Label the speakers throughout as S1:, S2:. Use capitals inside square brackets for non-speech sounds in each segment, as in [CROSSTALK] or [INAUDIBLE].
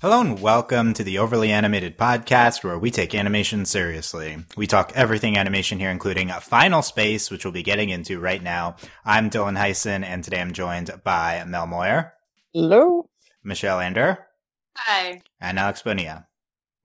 S1: Hello and welcome to the Overly Animated Podcast, where we take animation seriously. We talk everything animation here, including Final Space, which we'll be getting into right now. I'm Dylan Heisen, and today I'm joined by Mel Moyer.
S2: Hello.
S1: Michelle Ander.
S3: Hi.
S1: And Alex Bonilla.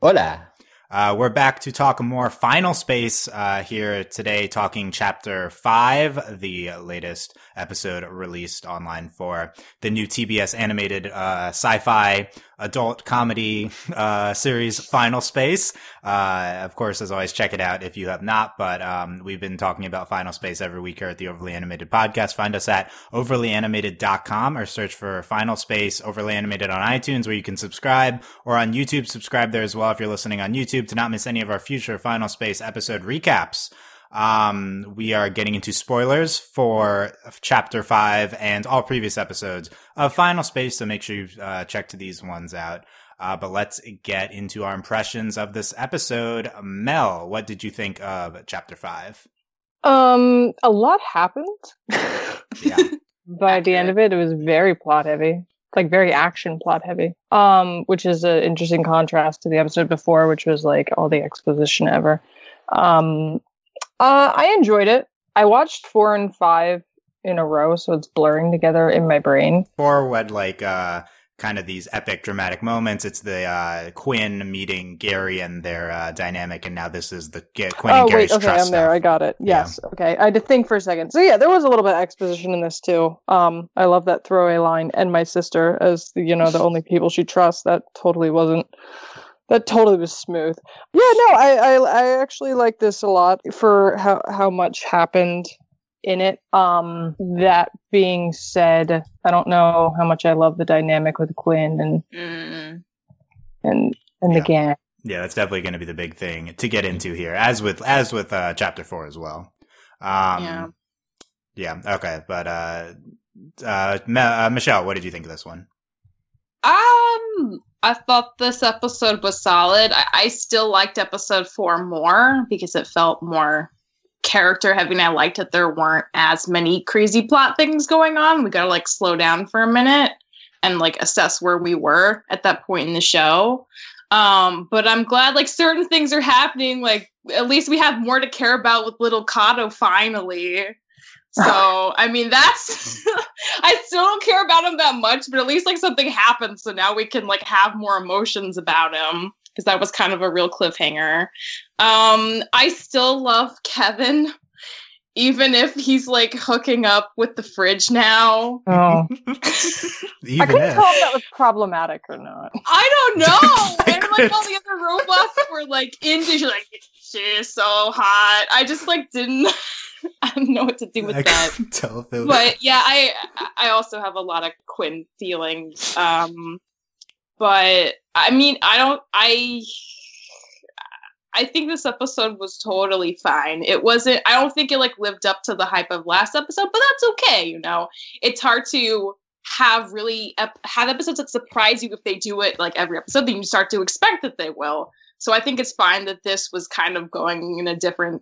S4: Hola.
S1: Uh, we're back to talk more Final Space uh, here today, talking Chapter 5, the latest episode released online for the new TBS animated uh, sci fi adult comedy uh, series Final Space. Uh, of course, as always, check it out if you have not. But um, we've been talking about Final Space every week here at the Overly Animated Podcast. Find us at overlyanimated.com or search for Final Space Overly Animated on iTunes, where you can subscribe, or on YouTube, subscribe there as well if you're listening on YouTube to not miss any of our future Final Space episode recaps. Um, we are getting into spoilers for chapter five and all previous episodes of Final Space, so make sure you uh, check to these ones out. Uh, but let's get into our impressions of this episode. Mel, what did you think of chapter five?
S2: Um, a lot happened.
S1: Yeah. [LAUGHS]
S2: By the end of it, it was very plot heavy, like very action plot heavy. Um, which is an interesting contrast to the episode before, which was like all the exposition ever. Um, uh, I enjoyed it. I watched four and five in a row, so it's blurring together in my brain.
S1: Four had like, uh, kind of these epic dramatic moments. It's the uh, Quinn meeting Gary and their uh, dynamic, and now this is the G- Quinn
S2: oh
S1: and Gary's
S2: wait, okay, I'm
S1: trust
S2: there.
S1: stuff.
S2: I got it.
S1: Yeah.
S2: Yes, okay. I had to think for a second. So yeah, there was a little bit of exposition in this too. Um, I love that throwaway line, and my sister as the, you know the only people she trusts. That totally wasn't. That totally was smooth. Yeah, no, I I, I actually like this a lot for how how much happened in it. Um, that being said, I don't know how much I love the dynamic with Quinn and
S3: Mm.
S2: and and
S1: Yeah.
S2: the gang.
S1: Yeah, that's definitely going to be the big thing to get into here, as with as with uh, chapter four as well. Um,
S3: Yeah.
S1: yeah. Okay, but uh, uh, Me- uh, Michelle, what did you think of this one?
S3: Um, I thought this episode was solid. I, I still liked episode four more because it felt more character heavy, and I liked that there weren't as many crazy plot things going on. We gotta like slow down for a minute and like assess where we were at that point in the show. Um, but I'm glad like certain things are happening. Like at least we have more to care about with little Cato finally. [LAUGHS] So I mean that's [LAUGHS] I still don't care about him that much, but at least like something happened, so now we can like have more emotions about him because that was kind of a real cliffhanger. Um, I still love Kevin, even if he's like hooking up with the fridge now.
S2: Oh, [LAUGHS] I couldn't
S1: if
S2: tell if that was problematic or not.
S3: I don't know.
S1: I
S3: and like all the other robots were like into she's like she's so hot. I just like didn't [LAUGHS] I don't know what to do with
S1: I
S3: that.
S1: couldn't [LAUGHS] tell if it was.
S3: but yeah, I I also have a lot of Quinn feelings. Um, but I mean, I don't. I I think this episode was totally fine. It wasn't. I don't think it like lived up to the hype of last episode, but that's okay. You know, it's hard to have really ep- have episodes that surprise you if they do it like every episode. Then you start to expect that they will. So I think it's fine that this was kind of going in a different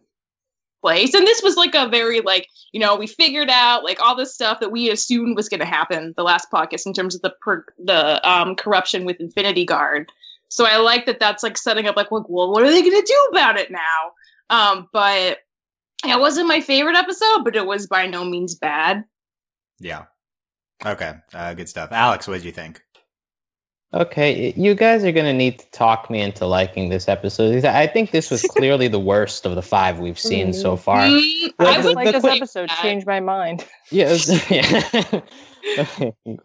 S3: place. And this was like a very like, you know, we figured out like all this stuff that we assumed was going to happen the last podcast in terms of the per- the um corruption with Infinity Guard. So I like that that's like setting up like, well, what are they going to do about it now? Um, but it wasn't my favorite episode, but it was by no means bad.
S1: yeah. Okay. Uh, good stuff. Alex, what did you think?
S4: Okay, you guys are gonna need to talk me into liking this episode. I think this was [LAUGHS] clearly the worst of the five we've seen so far.
S3: Mm,
S4: Well,
S3: I
S4: the-
S3: would
S2: like
S4: the
S2: this
S4: quick-
S2: episode
S3: that.
S2: changed my mind. [LAUGHS] [LAUGHS]
S4: Yeah, it was- yeah.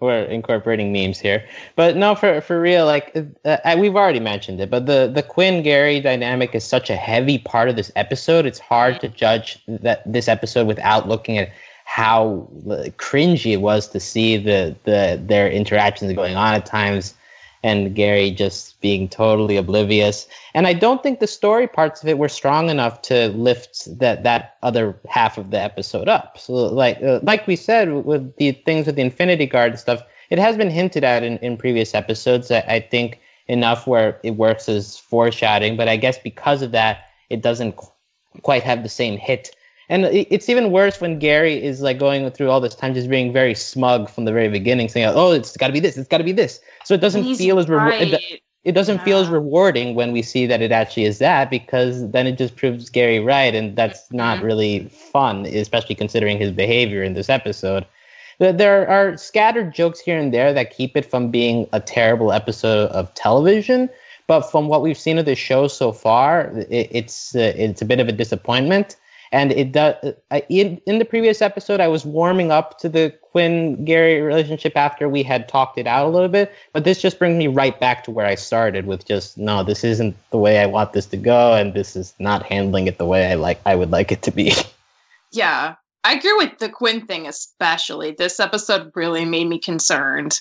S4: we're incorporating memes here, but no, for for real, like uh, I, we've already mentioned it, but the the Quinn Gary dynamic is such a heavy part of this episode. It's hard to judge that this episode without looking at how uh, cringy it was to see the the their interactions going on at times and Gary just being totally oblivious. And I don't think the story parts of it were strong enough to lift that that other half of the episode up. So like uh, like we said with the things with the Infinity Guard and stuff, it has been hinted at in, in previous episodes. I, I think enough where it works as foreshadowing, but I guess because of that, it doesn't qu- quite have the same hit And it's even worse when Gary is like going through all this time just being very smug from the very beginning, saying, "Oh, it's got to be this, it's got to be this." So it doesn't
S3: He's
S4: feel as rewarding.
S3: right.
S4: it doesn't feel as rewarding when we see that it actually is that because then it just proves Gary right, and that's not
S3: Mhm.
S4: really fun, especially considering his behavior in this episode. There- There are scattered jokes here and there that keep it from being a terrible episode of television, but from what we've seen of the show so far, it, it's uh, it's a bit of a disappointment. And it does. I, in in the previous episode, I was warming up to the Quinn Gary relationship after we had talked it out a little bit, but this just brings me right back to where I started with just no, this isn't the way I want this to go, and this is not handling it the way I like I would like it to be. [LAUGHS]
S3: Yeah. I agree with the Quinn thing, especially. This episode really made me concerned.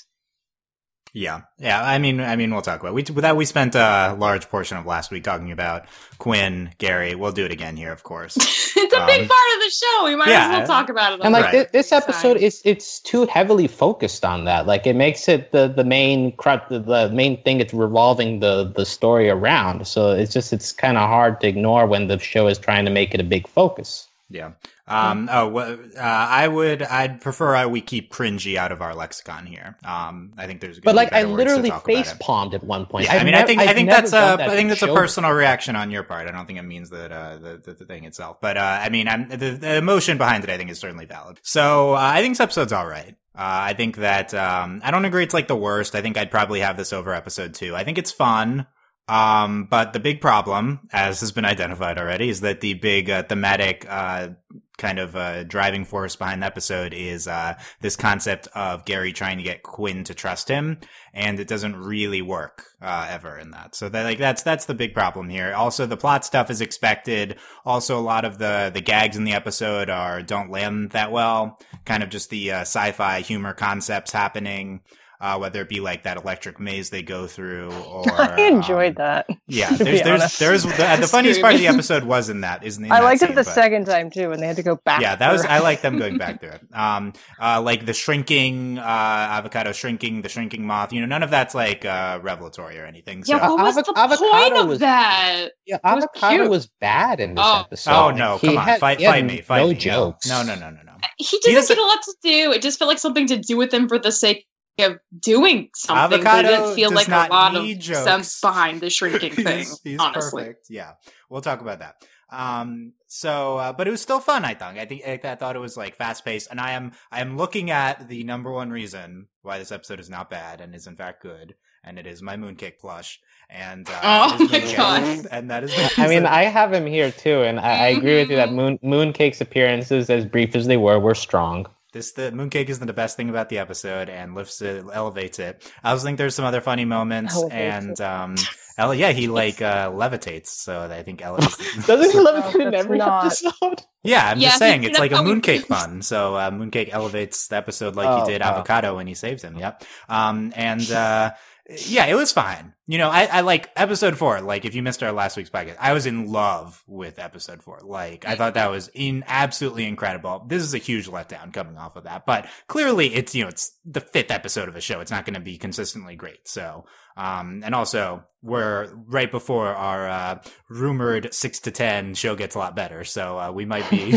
S1: Yeah, yeah. I mean, I mean, we'll talk about we that we spent a large portion of last week talking about Quinn, Gary. We'll do it again here, of course. [LAUGHS]
S3: it's a big
S1: Um,
S3: part of the show. We might
S1: yeah.
S3: as well talk about it.
S4: and like
S1: Right.
S4: thi- this episode
S3: Fine.
S4: is it's too heavily focused on that like it makes it the the main crut the, the main thing it's revolving the the story around so it's just it's kind of hard to ignore when the show is trying to make it a big focus
S1: Yeah. Um. Oh. Uh, I would. I'd prefer I, we keep cringy out of our lexicon here. Um. I think there's.
S4: but like i
S1: better words to
S4: literally face palmed at one point
S1: Yeah, I mean, I think I
S4: I've
S1: think that's a
S4: that
S1: I think that's a personal reaction on your part. I don't think it means that uh, the, the the thing itself. But uh, I mean, I'm, the, the emotion behind it, I think, is certainly valid. So uh, I think this episode's all right. Uh, I think that um, I don't agree. It's like the worst. I think I'd probably have this over episode two. I think it's fun. Um, but the big problem, as has been identified already, is that the big uh, thematic uh, kind of uh, driving force behind the episode is uh, this concept of Gary trying to get Quinn to trust him, and it doesn't really work uh, ever in that. So that like that's that's the big problem here. Also, the plot stuff is expected. Also, a lot of the the gags in the episode are don't land that well. Kind of just the uh, sci-fi humor concepts happening. Uh, whether it be like that electric maze they go through, [LAUGHS] or
S2: I enjoyed
S1: um,
S2: that.
S1: Yeah, there's there's there's the, the [LAUGHS] funniest part of the episode was in that isn't in
S2: I
S1: that
S2: liked
S1: scene,
S2: it the
S1: but-
S2: second time too, when they had to go back.
S1: yeah, that was I [LAUGHS] like them going back to it. Um, uh, like the shrinking uh Avocato shrinking, the shrinking moth. You know, none of that's like uh revelatory or anything. So.
S3: Yeah, what was
S4: Avo-
S3: the point
S4: Avocato
S3: of
S4: was-
S3: that?
S4: yeah Avocato
S3: cute.
S4: was bad in this
S3: Oh.
S4: episode
S1: Oh
S4: Like,
S1: no!
S4: he
S1: Come on,
S4: had-
S1: fight,
S4: he had
S1: fight me, fight
S4: no
S1: me.
S4: jokes
S1: No, no, no, no, no.
S3: He didn't
S1: doesn't-
S3: get a lot to do. It just felt like something to do with him for the sake of doing something. but
S1: Avocato
S3: it didn't feel
S1: does
S3: like
S1: not
S3: a lot of
S1: jokes.
S3: sense behind the [LAUGHS] shrinking thing.
S1: he's, he's
S3: honestly,
S1: perfect. Yeah, we'll talk about that. Um, so, uh, but it was still fun. I thought. I think I, I thought it was like fast paced, and I am I am looking at the number one reason why this episode is not bad and is in fact good, and it is my mooncake plush. And uh,
S3: Oh my
S1: Mooncake,
S3: God.
S1: And that is.
S4: I mean, I have him here too, and I, I agree with you that Moon Mooncake's appearances, as brief as they were, were strong.
S1: This the mooncake isn't the best thing about the episode and lifts it, elevates it. I also think there's some other funny moments,
S2: Elevates
S1: and um, Ella, yeah, he like uh, levitates, so I think Ella. [LAUGHS]
S4: Doesn't he
S2: No, [LAUGHS]
S4: levitate in every
S2: not-
S4: episode?
S1: yeah, I'm
S3: Yeah,
S1: just saying it's like a
S3: that's how we-
S1: mooncake pun. So uh, mooncake elevates the episode like
S4: Oh,
S1: he did
S4: oh.
S1: Avocato when he saves him. Yep. Um, and uh, yeah, it was fine. You know, I, I like episode four. Like, if you missed our last week's podcast, I was in love with episode four. Like, I thought that was in absolutely incredible. This is a huge letdown coming off of that, but clearly it's, you know, it's the fifth episode of a show. It's not going to be consistently great. So, um, and also we're right before our, uh, rumored six to 10 show gets a lot better. So, uh, we might be,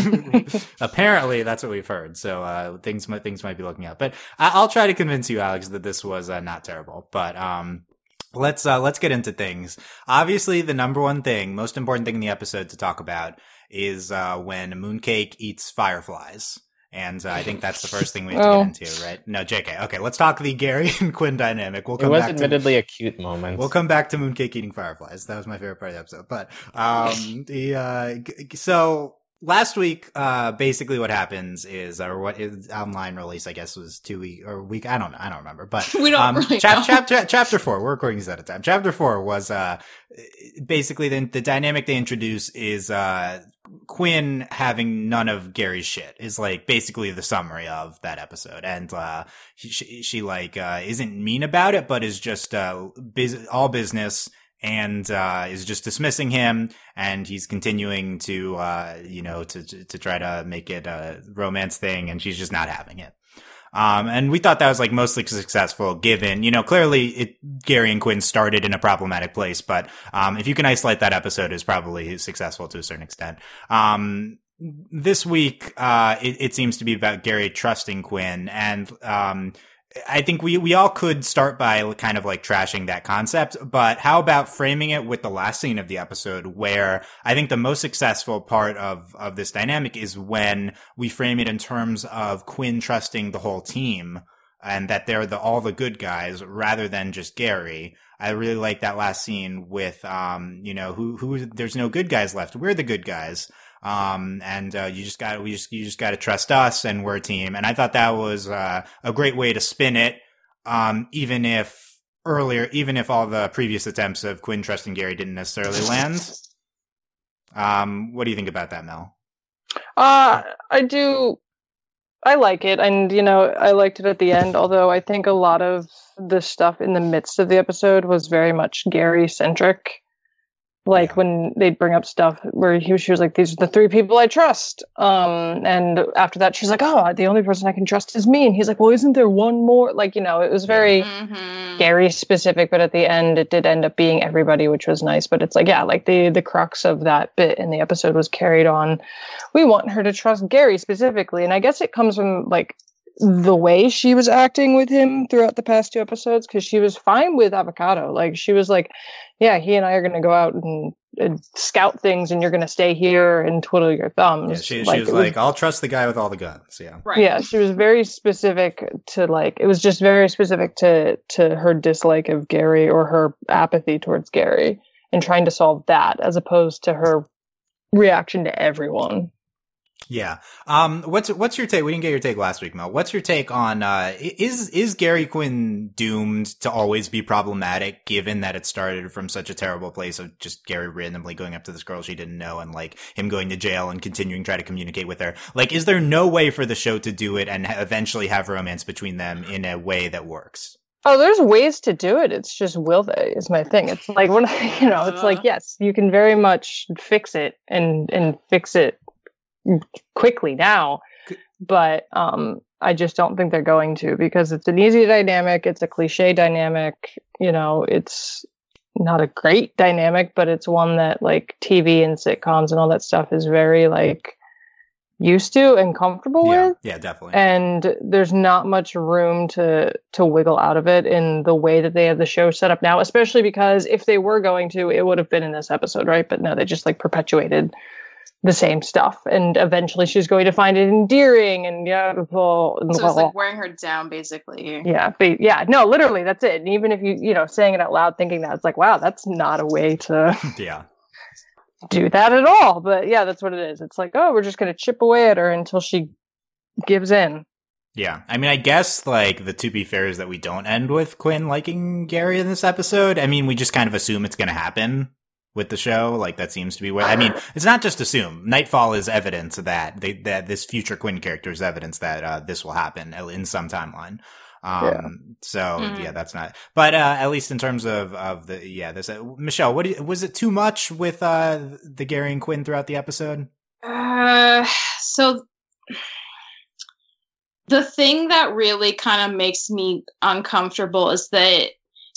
S1: [LAUGHS] apparently that's what we've heard. So, uh, things might, things might be looking up, but I- I'll try to convince you, Alex, that this was, uh, not terrible, but, um, let's uh let's get into things obviously the number one thing most important thing in the episode to talk about is uh when mooncake eats fireflies and uh, i think that's the first thing we have to
S2: Oh.
S1: get into right no jk okay let's talk the gary [LAUGHS] and quinn dynamic we'll
S4: It
S1: come
S4: was
S1: back to
S4: admittedly a cute moment.
S1: We'll come back to Mooncake eating fireflies. That was my favorite part of the episode. But um, [LAUGHS] the uh, so last week, uh, basically what happens is, or what is online release, I guess, was two week or week. I don't know. I don't remember. But [LAUGHS]
S3: We don't
S1: um,
S3: really
S1: chap-
S3: know.
S1: chapter chapter four. We're recording this at a time. Chapter four was uh, basically the the dynamic they introduce is uh. Quinn having none of Gary's shit is like basically the summary of that episode, and uh, he, she, she like uh, isn't mean about it, but is just uh, bus- all business and uh, is just dismissing him, and he's continuing to uh, you know to to to try to make it a romance thing, and she's just not having it. Um, and we thought that was like mostly successful given, you know, clearly it, Gary and Quinn started in a problematic place, but, um, if you can isolate that episode is probably successful to a certain extent. Um, this week, uh, it, it, seems to be about Gary trusting Quinn, and um, I think we we all could start by kind of like trashing that concept, but how about framing it with the last scene of the episode where I think the most successful part of of this dynamic is when we frame it in terms of Quinn trusting the whole team and that they're the all the good guys rather than just Gary. I really like that last scene with um you know who who there's no good guys left. We're the good guys. Um, and, uh, you just got, we just, you just got to trust us and we're a team. And I thought that was, uh, a great way to spin it. Um, even if earlier, even if all the previous attempts of Quinn trusting Gary didn't necessarily land. Um, what do you think about that, Mel?
S2: Uh, I do. I like it, and you know, I liked it at the end. Although I think a lot of the stuff in the midst of the episode was very much Gary centric. Like yeah. when they'd bring up stuff where he, she was like, "These are the three people I trust," um, and after that, she's like, "Oh, the only person I can trust is me." And he's like, "Well, isn't there one more?" Like you know, it was very mm-hmm. Gary specific, but at the end, it did end up being everybody, which was nice. But it's like, yeah, like the the crux of that bit in the episode was carried on. We want her to trust Gary specifically, and I guess it comes from like the way she was acting with him throughout the past two episodes because she was fine with Avocato like she was like yeah he and i are going to go out and, and, scout things and you're going to stay here and twiddle your thumbs.
S1: Yeah, she, like, she was like was, i'll trust the guy with all the guns. Yeah.
S2: Right. Yeah she was very specific to like it was just very specific to to her dislike of gary or her apathy towards gary and trying to solve that as opposed to her reaction to everyone
S1: yeah. Um, what's what's your take? We didn't get your take last week, Mel. What's your take on uh, is is Gary Quinn doomed to always be problematic, given that it started from such a terrible place of just Gary randomly going up to this girl she didn't know and like him going to jail and continuing to try to communicate with her? Like, is there no way for the show to do it and eventually have romance between them in a way that works?
S2: Oh, there's ways to do it. It's just will they is my thing. It's like [LAUGHS] when you know, it's like uh-huh. yes, you can very much fix it and and fix it quickly now but um i just don't think they're going to because it's an easy dynamic it's a cliche dynamic you know it's not a great dynamic but it's one that like tv and sitcoms and all that stuff is very like used to and comfortable
S1: yeah,
S2: with.
S1: Yeah definitely.
S2: And there's not much room to to wiggle out of it in the way that they have the show set up now especially because if they were going to it would have been in this episode right? But no they just like perpetuated the same stuff and eventually she's going to find it endearing and yeah
S3: so it's like wearing her down basically.
S2: Yeah but yeah no literally that's it. And even if you you know saying it out loud thinking that it's like wow that's not a way to [LAUGHS]
S1: yeah.
S2: do that at all. But yeah that's what it is. It's like oh we're just going to chip away at her until she gives in.
S1: Yeah. I mean, I guess like the to be fair is that we don't end with Quinn liking Gary in this episode. I mean, we just kind of assume it's going to happen with the show. Like that seems to be what I mean. It's not just assume. Nightfall is evidence that they, that this future Quinn character is evidence that uh, this will happen in some timeline. Um, yeah. so mm-hmm. yeah, that's not, but, uh, at least in terms of, of the, yeah, this, uh, Michelle, what you, was it too much with, uh, the Gary and Quinn throughout the episode?
S3: Uh, so the thing that really kind of makes me uncomfortable is that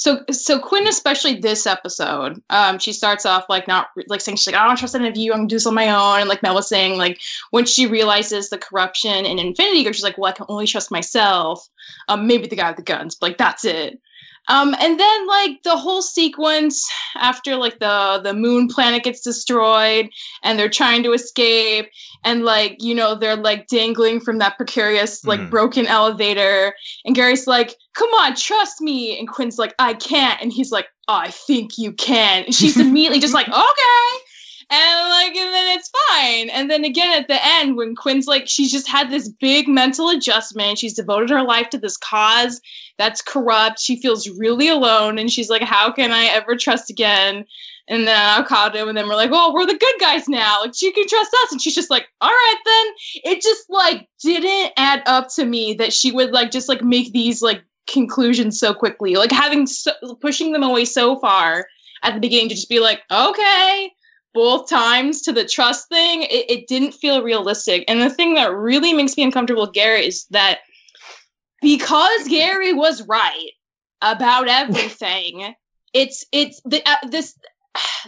S3: so so Quinn, especially this episode, um, she starts off like not like saying she's like I don't trust any of you. I'm gonna do this on my own. And like Mel was saying, like when she realizes the corruption in Infinity Guard, she's like, well, I can only trust myself. Um, maybe the guy with the guns, but like that's it. Um, and then like the whole sequence after like the the moon planet gets destroyed and they're trying to escape and like you know they're like dangling from that precarious like mm. broken elevator. And Gary's like come on trust me. And Quinn's like I can't. And he's like I think you can. And she's [LAUGHS] immediately just like okay and like and then it's fine. And then again at the end when quinn's like she's just had this big mental adjustment. She's devoted her life to this cause that's corrupt. She feels really alone. And she's like how can i ever trust again? And then Avocato and then we're like oh we're the good guys now. Like she can trust us. And she's just like all right then. It just like didn't add up to me that she would like just like make these like conclusions so quickly. Like having so, pushing them away so far at the beginning to just be like okay both times to the trust thing, it, it didn't feel realistic. And the thing that really makes me uncomfortable with Gary is that because Gary was right about everything, [LAUGHS] it's it's the uh, this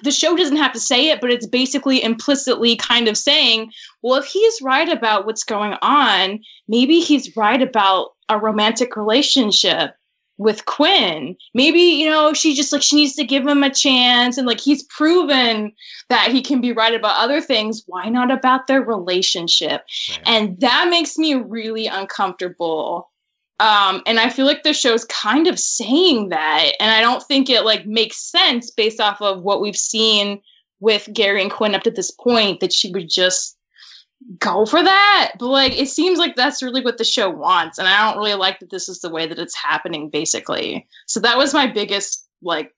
S3: the show doesn't have to say it, but it's basically implicitly kind of saying, well, if he's right about what's going on, maybe he's right about a romantic relationship with Quinn. Maybe, you know, she just like she needs to give him a chance and like he's proven that he can be right about other things. Why not about their relationship? Right. And that makes me really uncomfortable. Um, and I feel like the show's kind of saying that. And I don't think it like makes sense based off of what we've seen with Gary and Quinn up to this point that she would just go for that. But like it seems like that's really what the show wants. And I don't really like that this is the way that it's happening, basically. So that was my biggest like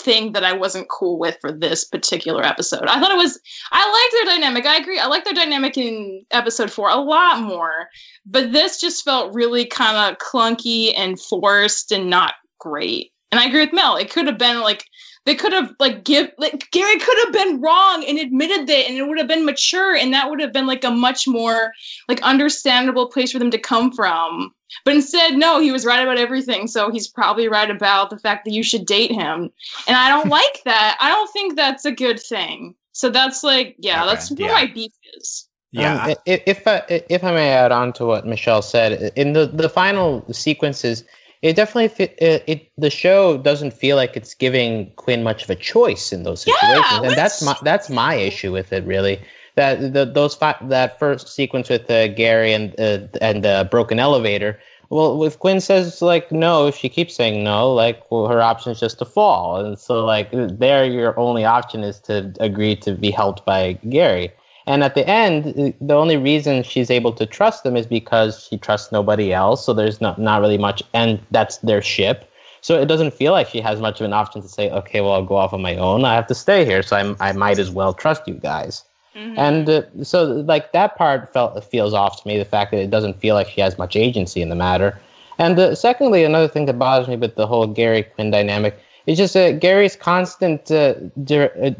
S3: thing that I wasn't cool with for this particular episode. I thought it was I liked their dynamic. I agree. I like their dynamic in episode 4 a lot more. But this just felt really kind of clunky and forced and not great. And I agree with Mel. It could have been like they could have like give like Gary could have been wrong and admitted that and it would have been mature and that would have been like a much more like understandable place for them to come from. But instead, no, he was right about everything. So he's probably right about the fact that you should date him. And I don't [LAUGHS] like that. I don't think that's a good thing. So that's like, yeah, okay. that's where yeah. my beef is.
S4: Yeah. Um, if I, if I may add on to what Michelle said, in the the final sequences, it definitely fit, it, it, the show doesn't feel like it's giving Quinn much of a choice in those situations, yeah, and that's my that's my issue with it really. That the, those that first sequence with uh, Gary and uh, and the uh, broken elevator. Well, if Quinn says like no, if she keeps saying no, like well, her option is just to fall, and so like there, your only option is to agree to be helped by Gary. And at the end, the only reason she's able to trust them is because she trusts nobody else. So there's not, not really much, and that's their ship. So it doesn't feel like she has much of an option to say, okay, well, I'll go off on my own. I have to stay here. So I'm, I might as well trust you guys. Mm-hmm. And uh, so, like, that part felt feels off to me the fact that it doesn't feel like she has much agency in the matter. And uh, secondly, another thing that bothers me with the whole Gary Quinn dynamic is just uh, Gary's constant uh, uh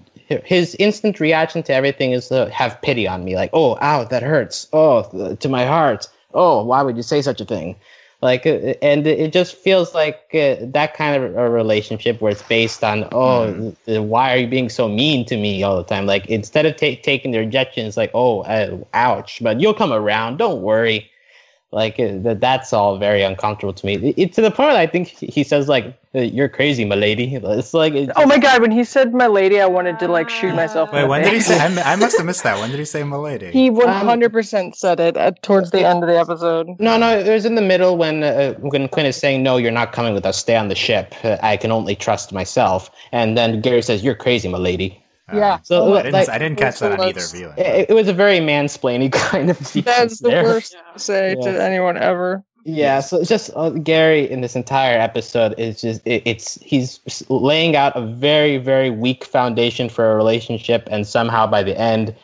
S4: his instant reaction to everything is to have pity on me, like, "Oh, ow, that hurts. Oh, to my heart. Oh, why would you say such a thing?" Like, uh, and it just feels like uh, that kind of a relationship where it's based on, "Oh, mm. why are you being so mean to me all the time?" Like, instead of ta- taking the rejection, it's like, "Oh, uh, ouch," but you'll come around. Don't worry like uh, that's all very uncomfortable to me. It, to the point I think he says like, uh, "You're crazy, my lady." [LAUGHS] It's like, it's
S2: oh my god, when he said "my lady," I wanted to like shoot myself.
S1: Wait, when did he say? [LAUGHS] I, I, must have missed that. When did he say "my lady"?
S2: He 100 percent said it at, towards the end of the episode.
S4: No, no, it was in the middle when uh, when Quinn is saying, "No, you're not coming with us. Stay on the ship. Uh, I can only trust myself." And then Gary says, "You're crazy, my lady."
S2: Yeah.
S1: Um, so I didn't, like, I didn't catch that on either viewing.
S4: It, it, was a very mansplaining [LAUGHS] kind of
S2: That's the there. worst to say yeah. to anyone ever.
S4: Yeah, so it's just uh, Gary in this entire episode is just it, it's he's laying out a very very weak foundation for a relationship, and somehow by the end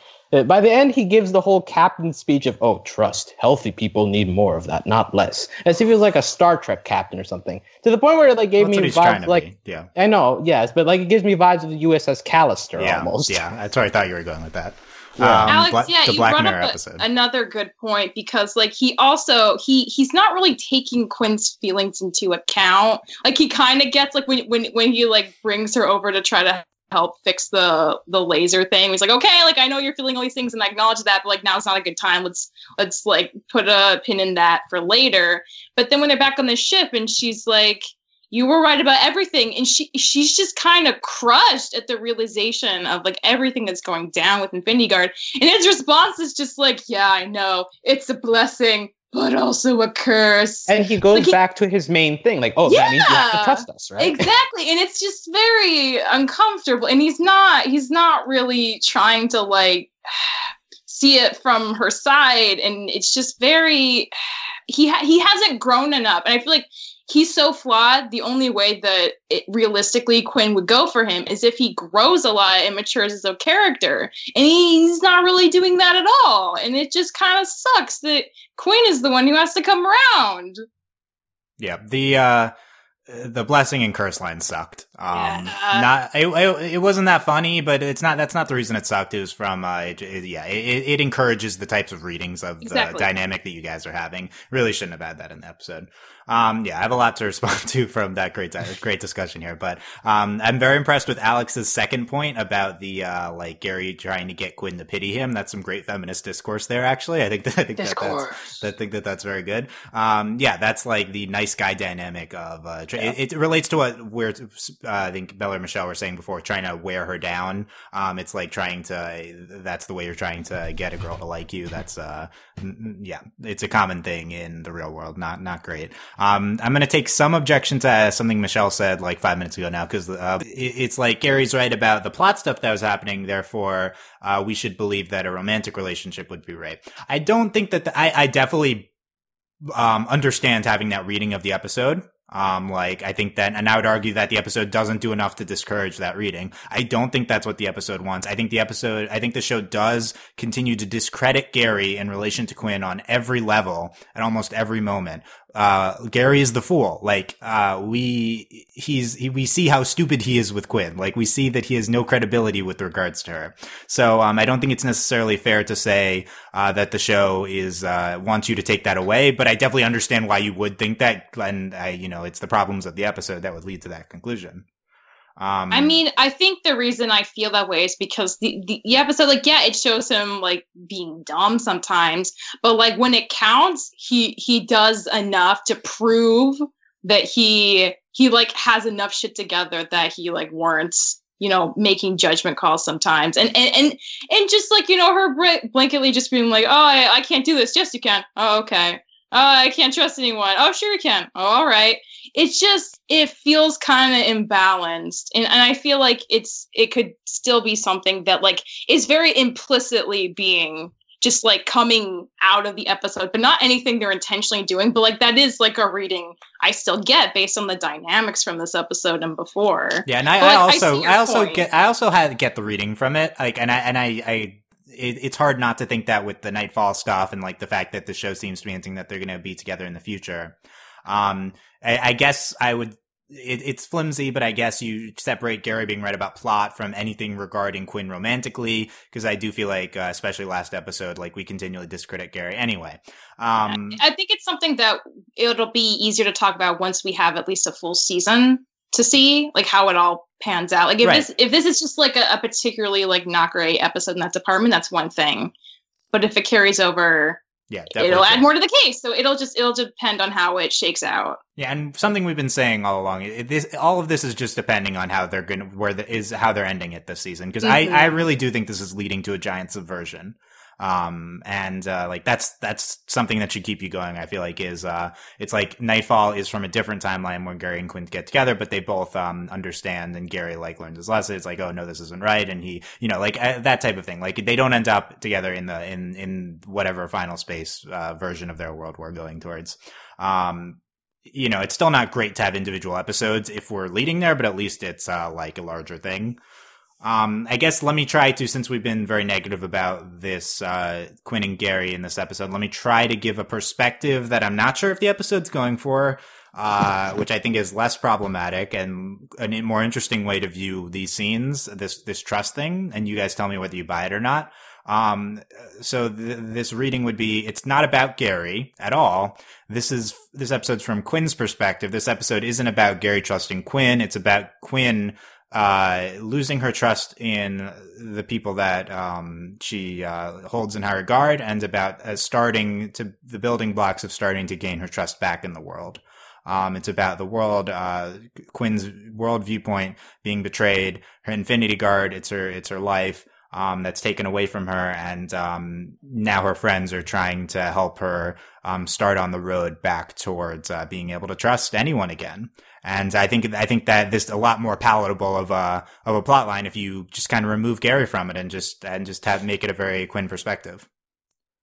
S4: by the end, he gives the whole captain speech of, oh, trust. Healthy people need more of that, not less. As if he was like a Star Trek captain or something. To the point where it like gave well, me vibes like,
S1: be. yeah.
S4: I know, yes, but like it gives me vibes of the USS Callister
S1: yeah,
S4: almost.
S1: Yeah, that's where I thought you were going with that. [LAUGHS]
S3: Yeah. Um, Alex, Bla- yeah, you Black brought Mirror up a, another good point because like he also he he's not really taking Quinn's feelings into account. Like he kind of gets like when when when he like brings her over to try to help fix the the laser thing. He's like, okay, like I know you're feeling all these things and I acknowledge that, but like now's not a good time. Let's let's like put a pin in that for later. But then when they're back on the ship and she's like, you were right about everything, and she she's just kind of crushed at the realization of like everything that's going down with Infinity Guard. And his response is just like, yeah, I know, it's a blessing but also a curse.
S4: And he goes like he, back to his main thing, like, oh, yeah, that means you have to trust us, right?
S3: Exactly. And it's just very uncomfortable. And he's not he's not really trying to like [SIGHS] see it from her side. And it's just very [SIGHS] he ha- he hasn't grown enough. And I feel like he's so flawed. The only way that it, realistically Quinn would go for him is if he grows a lot and matures as a character. And he's not really doing that at all. And it just kind of sucks that Quinn is the one who has to come around.
S1: Yeah, the uh the blessing and curse line sucked. Um,
S3: Yeah.
S1: not it, it, it wasn't that funny, but it's not. That's not the reason it sucked. It was from uh, it, it- yeah, it, it encourages the types of readings of
S3: Exactly.
S1: the dynamic that you guys are having. Really shouldn't have had that in the episode. Um, yeah, I have a lot to [LAUGHS] respond to from that great great discussion here, but um, I'm very impressed with Alex's second point about the uh, like Gary trying to get Quinn to pity him. That's some great feminist discourse there. Actually, I think that, I think that that's I think that that's very good. Um, yeah, that's like the nice guy dynamic of, uh, tra- it, it relates to what we're, uh, I think Bella and Michelle were saying before, trying to wear her down. Um, it's like trying to, that's the way you're trying to get a girl to like you. That's, uh, yeah, it's a common thing in the real world. Not, not great. Um, I'm going to take some objection to uh, something Michelle said like five minutes ago now, cause, uh, it, it's like Gary's right about the plot stuff that was happening. Therefore, uh, we should believe that a romantic relationship would be right. I don't think that the, I, I definitely um, understand having that reading of the episode. Um, like I think that, and I would argue that the episode doesn't do enough to discourage that reading. I don't think that's what the episode wants. I think the episode, I think the show does continue to discredit Gary in relation to Quinn on every level at almost every moment. Uh, Gary is the fool. Like, uh, we, he's, he, we see how stupid he is with Quinn. Like, we see that he has no credibility with regards to her. So, um, I don't think it's necessarily fair to say, uh, that the show is, uh, wants you to take that away, but I definitely understand why you would think that. And I, you know, it's the problems of the episode that would lead to that conclusion. Um,
S3: I mean, I think the reason I feel that way is because the, the, the episode, like, yeah, it shows him like being dumb sometimes, but like when it counts, he he does enough to prove that he he like has enough shit together that he like warrants you know making judgment calls sometimes. And and and, and just like you know her br- blanketly just being like oh I, I can't do this. Yes you can. Oh okay. Oh i can't trust anyone. Oh sure you can. Oh all right it's just it feels kind of imbalanced and, and i feel like it's it could still be something that like is very implicitly being just like coming out of the episode but not anything they're intentionally doing but like that is like a reading i still get based on the dynamics from this episode and before
S1: Yeah, and I,
S3: But,
S1: I
S3: I
S1: also
S3: see
S1: I, also
S3: point.
S1: get I also had get the reading from it. Like and I and I, I it, it's hard not to think that with the Nightfall stuff and like the fact that the show seems to be hinting that they're going to be together in the future. Um, I, I guess I would. It, it's flimsy, but I guess you separate Gary being right about plot from anything regarding Quinn romantically, because I do feel like, uh, especially last episode, like we continually discredit Gary anyway. Um,
S3: I think it's something that it'll be easier to talk about once we have at least a full season to see like how it all pans out. Like if
S1: Right.
S3: this if this is just like a, a particularly like not great episode in that department, that's one thing. But if it carries over,
S1: yeah, definitely.
S3: it'll add more to the case. So it'll just it'll depend on how it shakes out.
S1: Yeah, and something we've been saying all along. It, this, all of this is just depending on how they're going to, where the, is how they're ending it this season. Because
S3: Mhm.
S1: I, I really do think this is leading to a giant subversion. Um, and, uh, like that's, that's something that should keep you going. I feel like is, uh, it's like Nightfall is from a different timeline when Gary and Quinn get together, but they both, um, understand and Gary like learns his lesson. It's like, oh no, this isn't right. And he, you know, like uh, that type of thing. Like they don't end up together in the, in, in whatever final space, uh, version of their world we're going towards. Um, you know, it's still not great to have individual episodes if we're leading there, but at least it's uh, like a larger thing. Um, I guess let me try to, since we've been very negative about this uh, Quinn and Gary in this episode, let me try to give a perspective that I'm not sure if the episode's going for, uh, which I think is less problematic and a more interesting way to view these scenes, this this trust thing. And you guys tell me whether you buy it or not. Um, so th- this reading would be, it's not about Gary at all. This is, this episode's from Quinn's perspective. This episode isn't about Gary trusting Quinn. It's about Quinn, uh, losing her trust in the people that, um, she, uh, holds in high regard and about uh, starting to, the building blocks of starting to gain her trust back in the world. Um, it's about the world, uh, Quinn's world viewpoint being betrayed, her infinity guard, it's her, it's her life um, that's taken away from her, and um, now her friends are trying to help her um, start on the road back towards uh, being able to trust anyone again. And I think I think that this is a lot more palatable of a of a plot line if you just kind of remove Gary from it and just and just have make it a very Quinn perspective.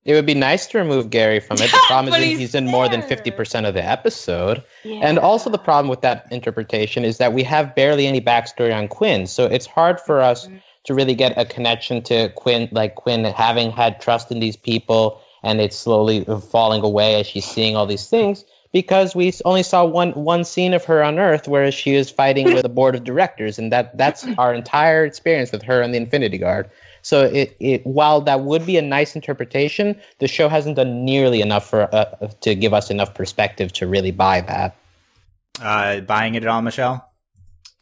S4: It would be nice to remove Gary from it. [LAUGHS] The problem is
S3: he's
S4: he's in more than 50% of the episode. And also the problem with that interpretation is that we have barely any backstory on Quinn. So it's hard for us mm-hmm. to really get a connection to Quinn, like Quinn having had trust in these people and it's slowly falling away as she's seeing all these things because we only saw one one scene of her on Earth, whereas she is fighting with the board of directors, and that that's our entire experience with her and the Infinity Guard. So it, it while that would be a nice interpretation, the show hasn't done nearly enough for uh, to give us enough perspective to really buy that.
S1: Uh, buying it at all, Michelle?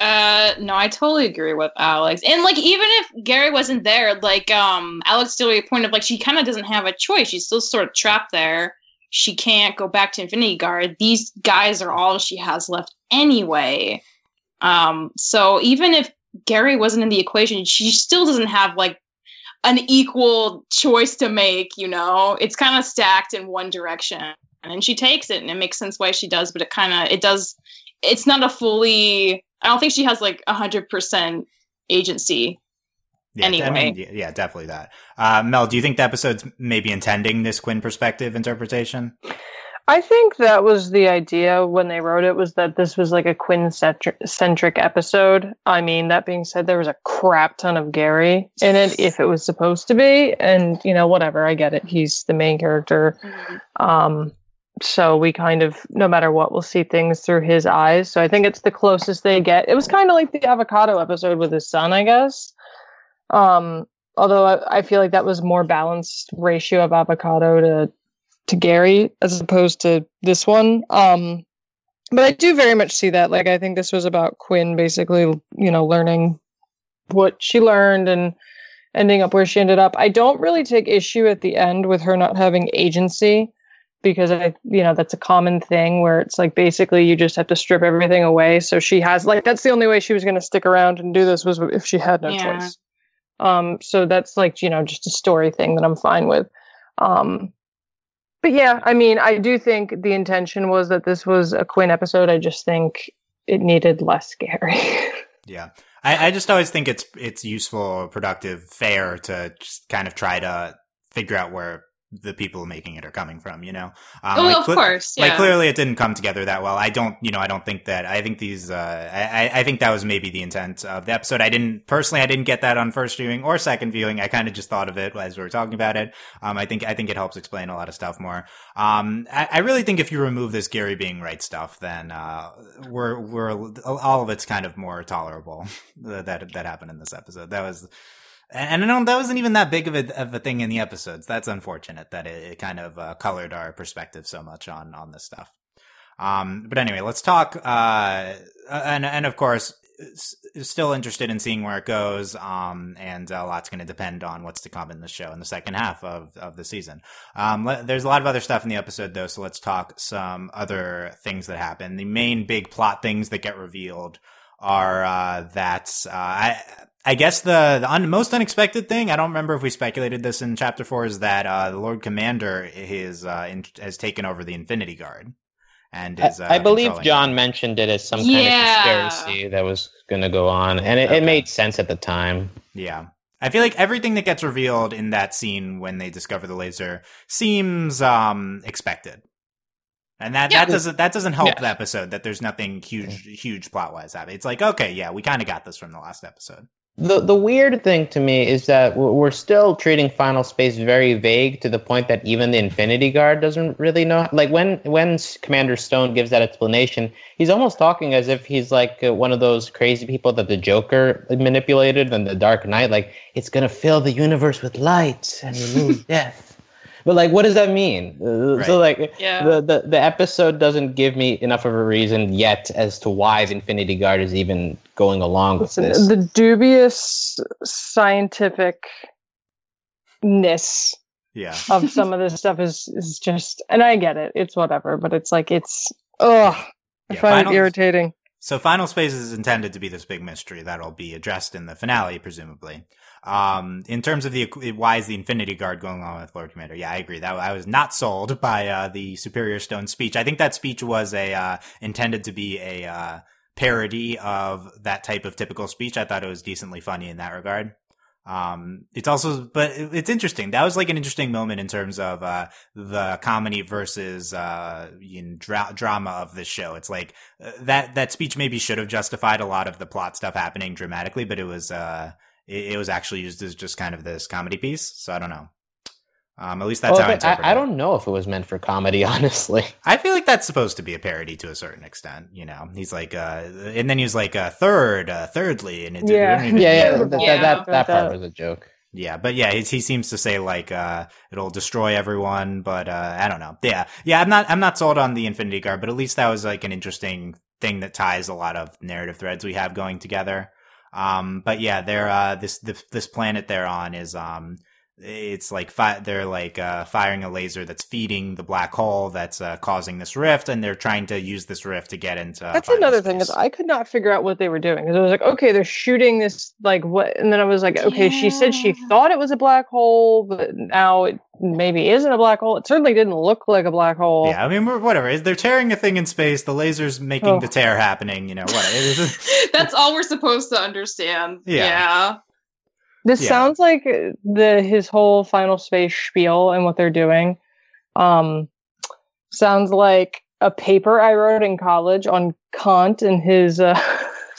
S3: Uh, no, I totally agree with Alex. And like, even if Gary wasn't there, like, um, Alex still made a point of like she kind of doesn't have a choice. She's still sort of trapped there. She can't go back to Infinity Guard. These guys are all she has left anyway. Um, so even if Gary wasn't in the equation, she still doesn't have like an equal choice to make. You know, it's kind of stacked in one direction, and she takes it, and it makes sense why she does. But it kind of it does. It's not a fully I don't think she has like a hundred percent agency.
S1: Yeah,
S3: anyway,
S1: I mean, yeah, definitely that. Uh, Mel, do you think the episode's maybe intending this Quinn perspective interpretation?
S2: I think that was the idea when they wrote it was that this was like a Quinn centric episode. I mean, that being said, there was a crap ton of Gary in it if it was supposed to be, and you know, whatever. I get it. He's the main character. Mm-hmm. Um, so we kind of no matter what we'll see things through his eyes so i think it's the closest they get it was kind of like the Avocato episode with his son i guess um although I, I, feel like that was more balanced ratio of Avocato to to gary as opposed to this one um but i do very much see that like i think this was about quinn basically you know learning what she learned and ending up where she ended up i don't really take issue at the end with her not having agency because I, you know, that's a common thing where it's like basically you just have to strip everything away. So she has like that's the only way she was going to stick around and do this was if she had no yeah. choice. Um, so that's like you know just a story thing that I'm fine with. Um, but yeah, I mean, I do think the intention was that this was a Quinn episode. I just think it needed less Gary. [LAUGHS]
S1: yeah. I, I just always think it's it's useful, productive, fair to just kind of try to figure out where the people making it are coming from, you know?
S3: Um, oh, like, of course.
S1: Yeah. Like clearly it didn't come together that well. I don't, you know, I don't think that, I think these, uh, I, I think that was maybe the intent of the episode. I didn't, personally, I didn't get that on first viewing or second viewing. I kind of just thought of it as we were talking about it. Um, I think, I think it helps explain a lot of stuff more. Um, I, I really think if you remove this Gary being right stuff, then, uh, we're, we're, all of it's kind of more tolerable [LAUGHS] that, that happened in this episode. That was, and I know that wasn't even that big of a, of a thing in the episodes. That's unfortunate that it, it kind of uh, colored our perspective so much on on this stuff. Um, but anyway, let's talk. Uh, and and of course, still interested in seeing where it goes. Um, and a lot's going to depend on what's to come in the show in the second half of of the season. Um, le- there's a lot of other stuff in the episode though, so let's talk some other things that happen. The main big plot things that get revealed are uh, that uh, I I guess the, the un- most unexpected thing, I don't remember if we speculated this in chapter four, is that uh, the Lord Commander is, uh, in- has taken over the Infinity Guard. And is, uh,
S4: I, I believe John mentioned it as some kind yeah. of conspiracy that was going to go on, and it, okay. it made sense at the time.
S1: Yeah. I feel like everything that gets revealed in that scene when they discover the laser seems um, expected. And that, yeah. that doesn't that doesn't help yeah. the episode that there's nothing huge huge plot wise happening. It's like okay, yeah, we kind of got this from the last episode.
S4: The the weird thing to me is that we're still treating Final Space very vague to the point that even the Infinity Guard doesn't really know. Like when when Commander Stone gives that explanation, he's almost talking as if he's like uh, one of those crazy people that the Joker manipulated in the Dark Knight. Like it's gonna fill the universe with light and remove [LAUGHS] death. But like, what does that mean? Uh, right. So like, yeah. the, the the episode doesn't give me enough of a reason yet as to why the Infinity Guard is even going along with this.
S2: The dubious scientificness
S1: yeah.
S2: of some of this stuff is is just, and I get it. It's whatever, but it's like it's ugh. I yeah, find final, it irritating.
S1: So, Final Space is intended to be this big mystery that'll be addressed in the finale, presumably. Um, in terms of the why is the Infinity Guard going on with Lord Commander? Yeah, I agree. That I was not sold by uh, the Superior Stone speech. I think that speech was a uh, intended to be a uh, parody of that type of typical speech. I thought it was decently funny in that regard. Um, it's also, but it's interesting. That was like an interesting moment in terms of, uh, the comedy versus, uh, you know, dra- drama of this show. It's like, uh, that, that speech maybe should have justified a lot of the plot stuff happening dramatically, but it was, uh, it, it was actually used as just kind of this comedy piece. So I don't know. Um, at least that's
S4: Well,
S1: how I interpret
S4: I, I don't know if it was meant for comedy, [LAUGHS] honestly.
S1: I feel like that's supposed to be a parody to a certain extent. You know, he's like, uh, and then he was like, uh, third, uh, thirdly, and it did-
S2: Yeah.
S4: Yeah, yeah,
S2: Yeah.
S4: that, that, that, that part
S2: That-
S4: was a joke.
S1: Yeah, but yeah, he, he seems to say like uh it'll destroy everyone, but uh I don't know. Yeah. Yeah, I'm not I'm not sold on the Infinity Guard, but at least that was like an interesting thing that ties a lot of narrative threads we have going together. Um but yeah, they're uh this this, this planet they're on is um it's like fi- they're like uh, firing a laser that's feeding the black hole that's uh, causing this rift, and they're trying to use this rift to get into.
S2: That's
S1: final
S2: another thing is. I could not figure out what they were doing because I was like, okay, they're shooting this like what, and then I was like, okay, she said she thought it was a black hole, but now it maybe isn't a black hole. It certainly didn't look like a black hole.
S1: Yeah, I mean, whatever. They're tearing a thing in space. The laser's making
S2: Oh.
S1: the tear happening. You know, what? [LAUGHS] [LAUGHS]
S3: That's all we're supposed to understand.
S1: Yeah.
S3: Yeah.
S2: This
S1: Yeah.
S2: sounds like uh, the his whole final space spiel and what they're doing. Um, sounds like a paper I wrote in college on Kant and his uh,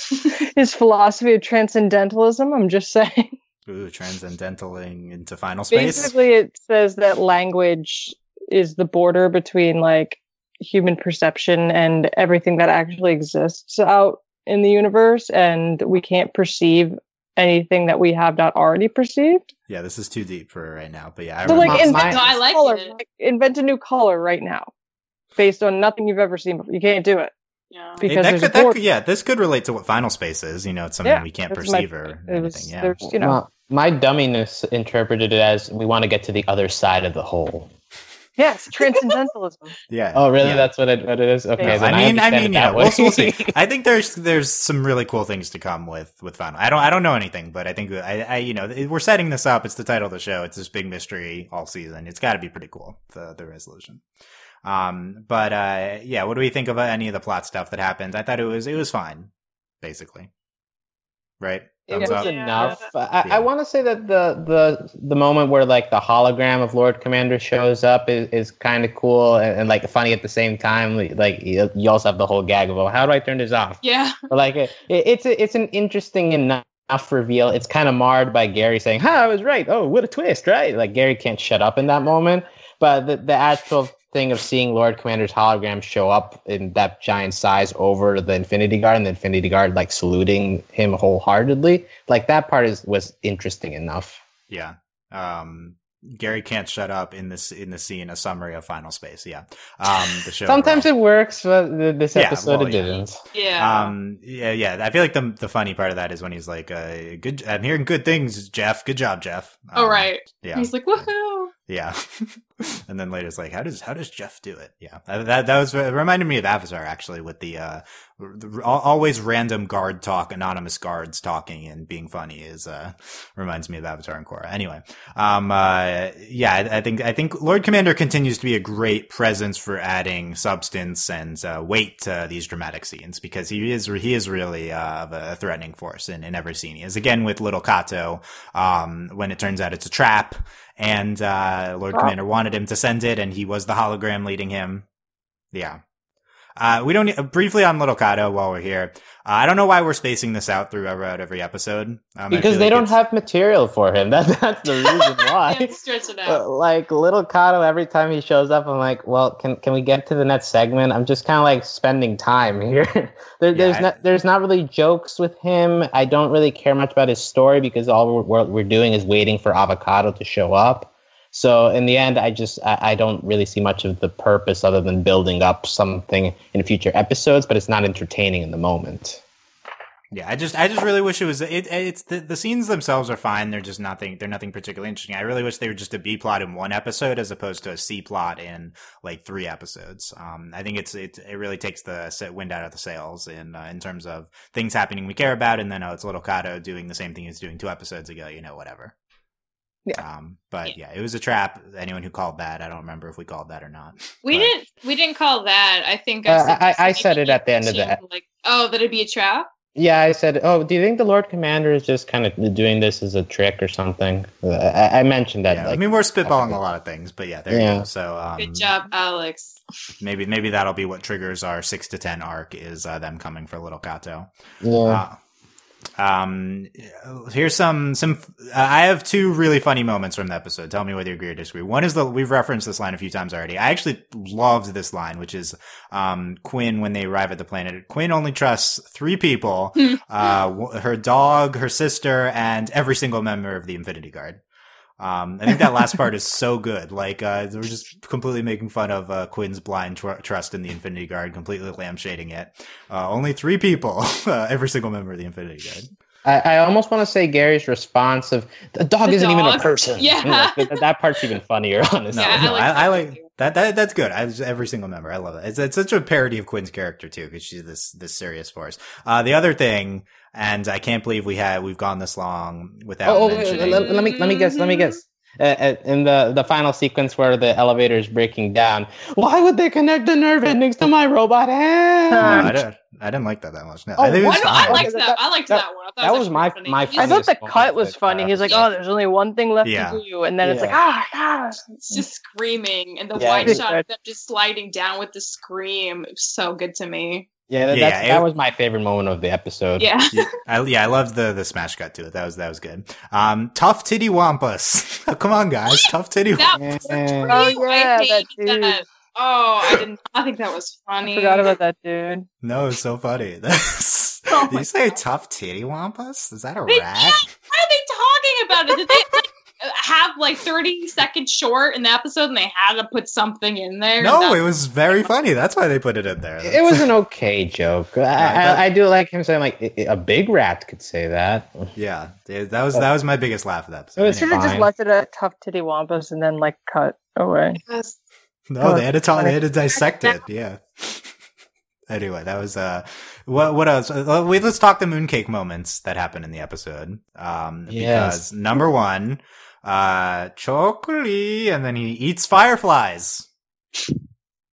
S2: [LAUGHS] his philosophy of transcendentalism. I'm just saying. [LAUGHS]
S1: ooh, transcendentaling into final space.
S2: Basically, it says that language is the border between like human perception and everything that actually exists out in the universe, and we can't perceive anything that we have not already perceived.
S1: Yeah, this is too deep for right now. But yeah, I
S2: So, like,
S1: remember-
S2: invent,
S3: No, I
S2: a
S3: like
S2: color,
S3: it.
S2: like, invent a new color right now, based on nothing you've ever seen before. You can't do it
S3: Yeah.
S2: because
S1: that could, that could, yeah, this could relate to what final space is. You know, it's something
S2: Yeah,
S1: we can't
S2: that's my
S1: perceive or
S2: point. Was-
S1: anything. Yeah,
S2: you know.
S4: Well, my dumminess interpreted it as we want to get to the other side of the hole.
S2: Yes, [LAUGHS] transcendentalism.
S1: yeah.
S4: Oh, really?
S1: yeah.
S4: That's what it, what it is. Okay,
S2: Yeah.
S1: I mean, I,
S4: understand it
S1: mean, yeah, we'll, we'll see. I [LAUGHS] think there's there's some really cool things to come with with final. I don't I don't know anything, but I think I, I you know we're setting this up. It's the title of the show. It's this big mystery all season. It's got to be pretty cool. The the resolution. Um, but uh, yeah, what do we think of any of the plot stuff that happened? I thought it was it was fine, basically. Right?
S4: It was
S1: up.
S4: Enough. I,
S1: Yeah.
S4: I want to say that the the the moment where like the hologram of Lord Commander shows up is, is kind of cool and, and like funny at the same time. Like you you also have the whole gag of, "Oh, how do I turn this off?"
S3: Yeah.
S4: But like it, it- it's a, it's an interesting enough reveal. It's kind of marred by Gary saying, "Ha, I was right. Oh, what a twist!" Right? Like Gary can't shut up in that moment. But the the actual thing of seeing Lord Commander's hologram show up in that giant size over the Infinity Guard and the Infinity Guard like saluting him wholeheartedly, like that part is was interesting enough.
S1: Yeah. Um, Gary can't shut up in this in the scene. A summary of Final Space. Yeah. Um, the show.
S4: Sometimes
S1: overall.
S4: it works, but th- this
S1: Yeah,
S4: episode
S1: well,
S4: it
S1: yeah.
S4: didn't.
S3: Yeah.
S1: Um. Yeah. Yeah. I feel like the the funny part of that is when he's like, uh, "Good. I'm hearing good things, Jeff. Good job, Jeff."
S3: oh
S1: Um,
S3: right.
S1: Yeah.
S3: He's like, woohoo.
S1: Yeah. [LAUGHS] and then later it's like, how does how does Jeff do it? Yeah. That that, that was it reminded me of Avatar actually with the uh the, al- always random guard talk, anonymous guards talking and being funny is uh reminds me of Avatar and Korra. Anyway, um uh yeah, I, I think I think Lord Commander continues to be a great presence for adding substance and uh, weight to these dramatic scenes because he is he is really uh, a threatening force in, in every scene. He is again with little Cato um when it turns out it's a trap and uh, Lord
S2: Wow.
S1: Commander wanted him to send it, and he was the hologram leading him. Yeah. Uh, we don't uh, briefly on Little Cato while we're here. Uh, I don't know why we're spacing this out throughout every episode. Um,
S4: Because they
S1: like
S4: don't
S1: it's-
S4: have material for him. [LAUGHS] That, that's the reason [LAUGHS] why.
S3: Can't stretch it
S4: Uh,
S3: out.
S4: like little Cato, every time he shows up, I'm like, well, can can we get to the next segment? I'm just kind of like spending time here. [LAUGHS] there, there's
S1: I-
S4: not there's not really jokes with him. I don't really care much about his story because all we're, we're, we're doing is waiting for Avocato to show up. So in the end, I just I, I don't really see much of the purpose other than building up something in future episodes, but it's not entertaining in the moment.
S1: Yeah, I just, I just really wish it was. It, it's the, the scenes themselves are fine. They're just nothing. They're nothing particularly interesting. I really wish they were just a B plot in one episode as opposed to a C plot in like three episodes. Um, I think it's it it really takes the wind out of the sails in uh, in terms of things happening we care about, and then oh, it's Little Cato doing the same thing he's doing two episodes ago. You know, whatever.
S2: Yeah.
S1: Um, but yeah, it was a trap. Anyone who called that, I don't remember if we called that or not.
S3: We
S1: But-
S3: didn't. We didn't call that. I think
S4: Uh,
S3: said
S4: I- I
S3: something
S4: said it at the end of
S3: that. Like, oh, that it'd be a trap.
S4: Yeah, I said, oh, do you think the Lord Commander is just kind of doing this as a trick or something? Uh, I, I mentioned that.
S1: Yeah,
S4: like,
S1: I mean, we're spitballing a lot of things, but yeah, there you go. So um,
S3: Good job, Alex.
S1: maybe maybe that'll be what triggers our six to ten arc is uh, them coming for Little Cato.
S4: yeah.
S1: Uh, Um, here's some some. Uh, I have two really funny moments from the episode. Tell me whether you agree or disagree. One is the we've referenced this line a few times already. I actually loved this line, which is um, Quinn when they arrive at the planet. Quinn only trusts three people: [LAUGHS] uh, her dog, her sister, and every single member of the Infinity Guard. Um, I think that last part is so good. Like, uh, we're just completely making fun of, uh, Quinn's blind tr- trust in the Infinity Guard, completely lampshading it. Uh, only three people, [LAUGHS] uh, every single member of the Infinity Guard.
S4: I, I almost want to say Gary's response of the dog
S3: The
S4: isn't even a person.
S3: Yeah.
S4: You know, that, that part's even funnier, [LAUGHS] honestly.
S1: No,
S3: Yeah, I
S1: no,
S3: like
S1: I, I like that, that. That's good. I, every single member. I love it. It's, it's such a parody of Quinn's character too, because she's this, this serious force. Uh, the other thing, and I can't believe we had, we've gone this long without
S4: Oh, oh, wait,
S1: mentioning.
S4: let, let me let me guess. Let me guess. Uh, uh, in the the final sequence where the elevator is breaking down, why would they connect the nerve endings to my robot hand?
S1: no, I didn't, I didn't like that that much. No,
S4: Oh,
S1: I think it
S3: Why
S1: was
S3: do I
S1: fine.
S3: liked
S4: That-
S3: that? I liked
S4: that-
S3: that, one. I thought
S4: that
S3: it
S4: was
S3: actually
S4: my-
S3: pretty
S4: my
S3: funny.
S2: I thought the cut was funny.
S4: uh,
S2: He's like,
S3: Yeah.
S2: "Oh, there's only one thing left
S1: Yeah.
S2: to do," and then it's like,
S4: Yeah.
S2: "Ah, ah."
S3: It's just screaming and the
S4: Yeah,
S3: wide shot of them just sliding down with the scream. It was so good to me.
S4: Yeah, that,
S1: Yeah,
S4: that's,
S1: it-
S4: that was my favorite moment of the episode.
S3: Yeah. [LAUGHS]
S1: yeah, I, yeah, I loved the the smash cut to it. That was that was good. Um, tough titty wampus. [LAUGHS] Come on, guys, tough titty.
S3: That
S4: Yeah.
S3: was
S4: Oh,
S2: yeah,
S3: I
S2: that
S3: hate that.
S2: dude.
S3: Oh, I didn't. I think that was funny.
S2: I forgot about that dude.
S1: No, it's so funny. That's, [LAUGHS]
S3: Oh
S1: did you say
S3: God.
S1: tough titty wampus? Is that a
S3: They
S1: rat?
S3: Why are they talking about it? Did they like, have like 30 seconds short in the episode and they had to put something in there?
S1: No, it was very funny. That's why they put it in there.
S4: It was [LAUGHS] an okay joke. I, I, I do like him saying like "I- I- a big rat could say that.
S1: yeah, that was that was my biggest laugh of that episode.
S4: It
S2: Should have just left it at tough titty wampus and then like cut away.
S3: Yes.
S1: No, they had to talk. They had to dissect it. Yeah. [LAUGHS] Anyway, that was uh, what what else? Uh, Wait, let's talk the mooncake moments that happened in the episode. Um,
S4: Yes.
S1: because number one, uh, chocolate, and then he eats fireflies.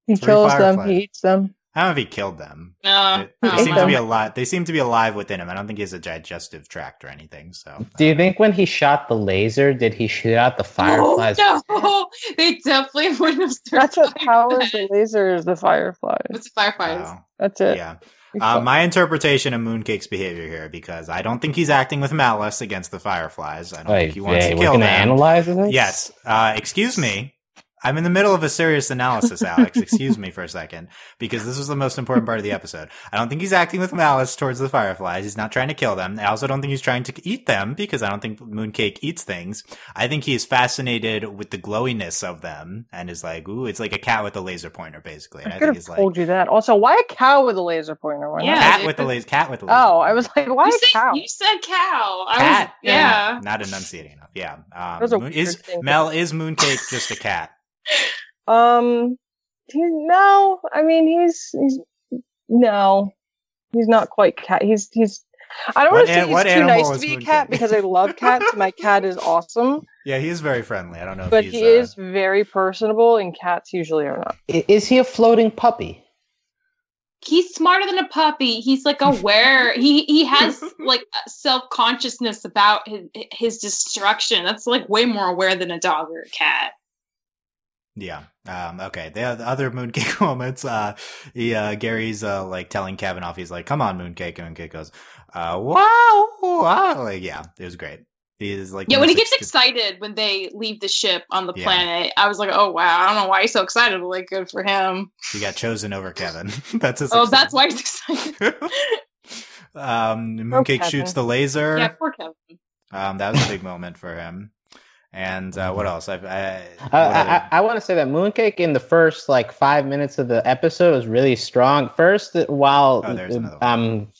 S2: He
S1: Three
S2: kills them. He eats them.
S1: I don't know if he killed them.
S3: No.
S1: They, they seem
S2: ate
S1: to be
S2: them.
S1: alive. They seem to be alive within him. I don't think he has a digestive tract or anything. So,
S4: Do you think when he shot the laser, did he shoot out the [LAUGHS] fireflies?
S3: Oh, no, they definitely wouldn't have
S2: That's what
S3: survived
S2: powers
S3: that.
S2: the lasers, the fireflies.
S3: It's firefighters.
S1: wow.
S2: That's it.
S1: yeah. Uh, my interpretation of Mooncake's behavior here, because I don't think he's acting with malice against the Fireflies. I don't
S4: Wait,
S1: think he wants
S4: wait,
S1: to
S4: we're
S1: kill them.
S4: analyze this?
S1: Yes. Uh, excuse me. I'm in the middle of a serious analysis, Alex. Excuse me for a second, because this was the most important part of the episode. I don't think he's acting with malice towards the fireflies. He's not trying to kill them. I also don't think he's trying to eat them, because I don't think Mooncake eats things. I think he is fascinated with the glowiness of them, and is like, ooh, it's like a cat with a laser pointer, basically. And
S2: I
S1: I
S2: could
S1: think
S2: have
S1: he's like,
S2: told you that. Also, why a cow with a laser pointer? Why?
S3: Yeah.
S1: cat with the laser, cat with the laser.
S2: Oh, I was like, why
S3: you,
S2: a
S3: said,
S2: cow?
S3: you said cow. I
S1: cat.
S3: was, yeah.
S1: Not enunciating enough. Yeah. Um,
S2: was
S1: Moon- is. Mel is Mooncake just a cat?
S2: Um, he, no, I mean he's he's no, he's not quite cat. He's he's. I don't want to say
S1: an-
S2: he's too nice to be a
S1: Mooncake?
S2: cat because I love cats. My cat is awesome, [LAUGHS]
S1: Yeah, he is very friendly. I don't know if
S2: but
S1: he's,
S2: he
S1: uh,
S2: is very personable, and cats usually are not.
S4: Is he a floating puppy?
S3: He's smarter than a puppy. He's like aware. [LAUGHS] he he has like self consciousness about his his destruction. That's like way more aware than a dog or a cat.
S1: Yeah. Um, okay. The, the other Mooncake [LAUGHS] moments, uh, he, uh, Gary's, uh, like telling Kevin off. He's like, come on, Mooncake. And Mooncake goes, uh, wow, wow. Like, yeah, it was great. He's like,
S3: Yeah, when he gets
S1: ex-
S3: excited when they leave the ship on the
S1: Yeah.
S3: planet, I was like, oh wow, I don't know why he's so excited, but like good for him.
S1: He got chosen over Kevin. [LAUGHS] that's his.
S3: Oh,
S1: success.
S3: that's why he's excited. [LAUGHS]
S1: um, Mooncake
S2: Kevin.
S1: shoots the laser.
S3: yeah, poor Kevin.
S1: Um, that was a big moment for him. And, uh, what else? I, I,
S4: Uh, I, I, I want to say that Mooncake in the first like five minutes of the episode was really strong. First, while
S1: Oh, there's another one.
S4: um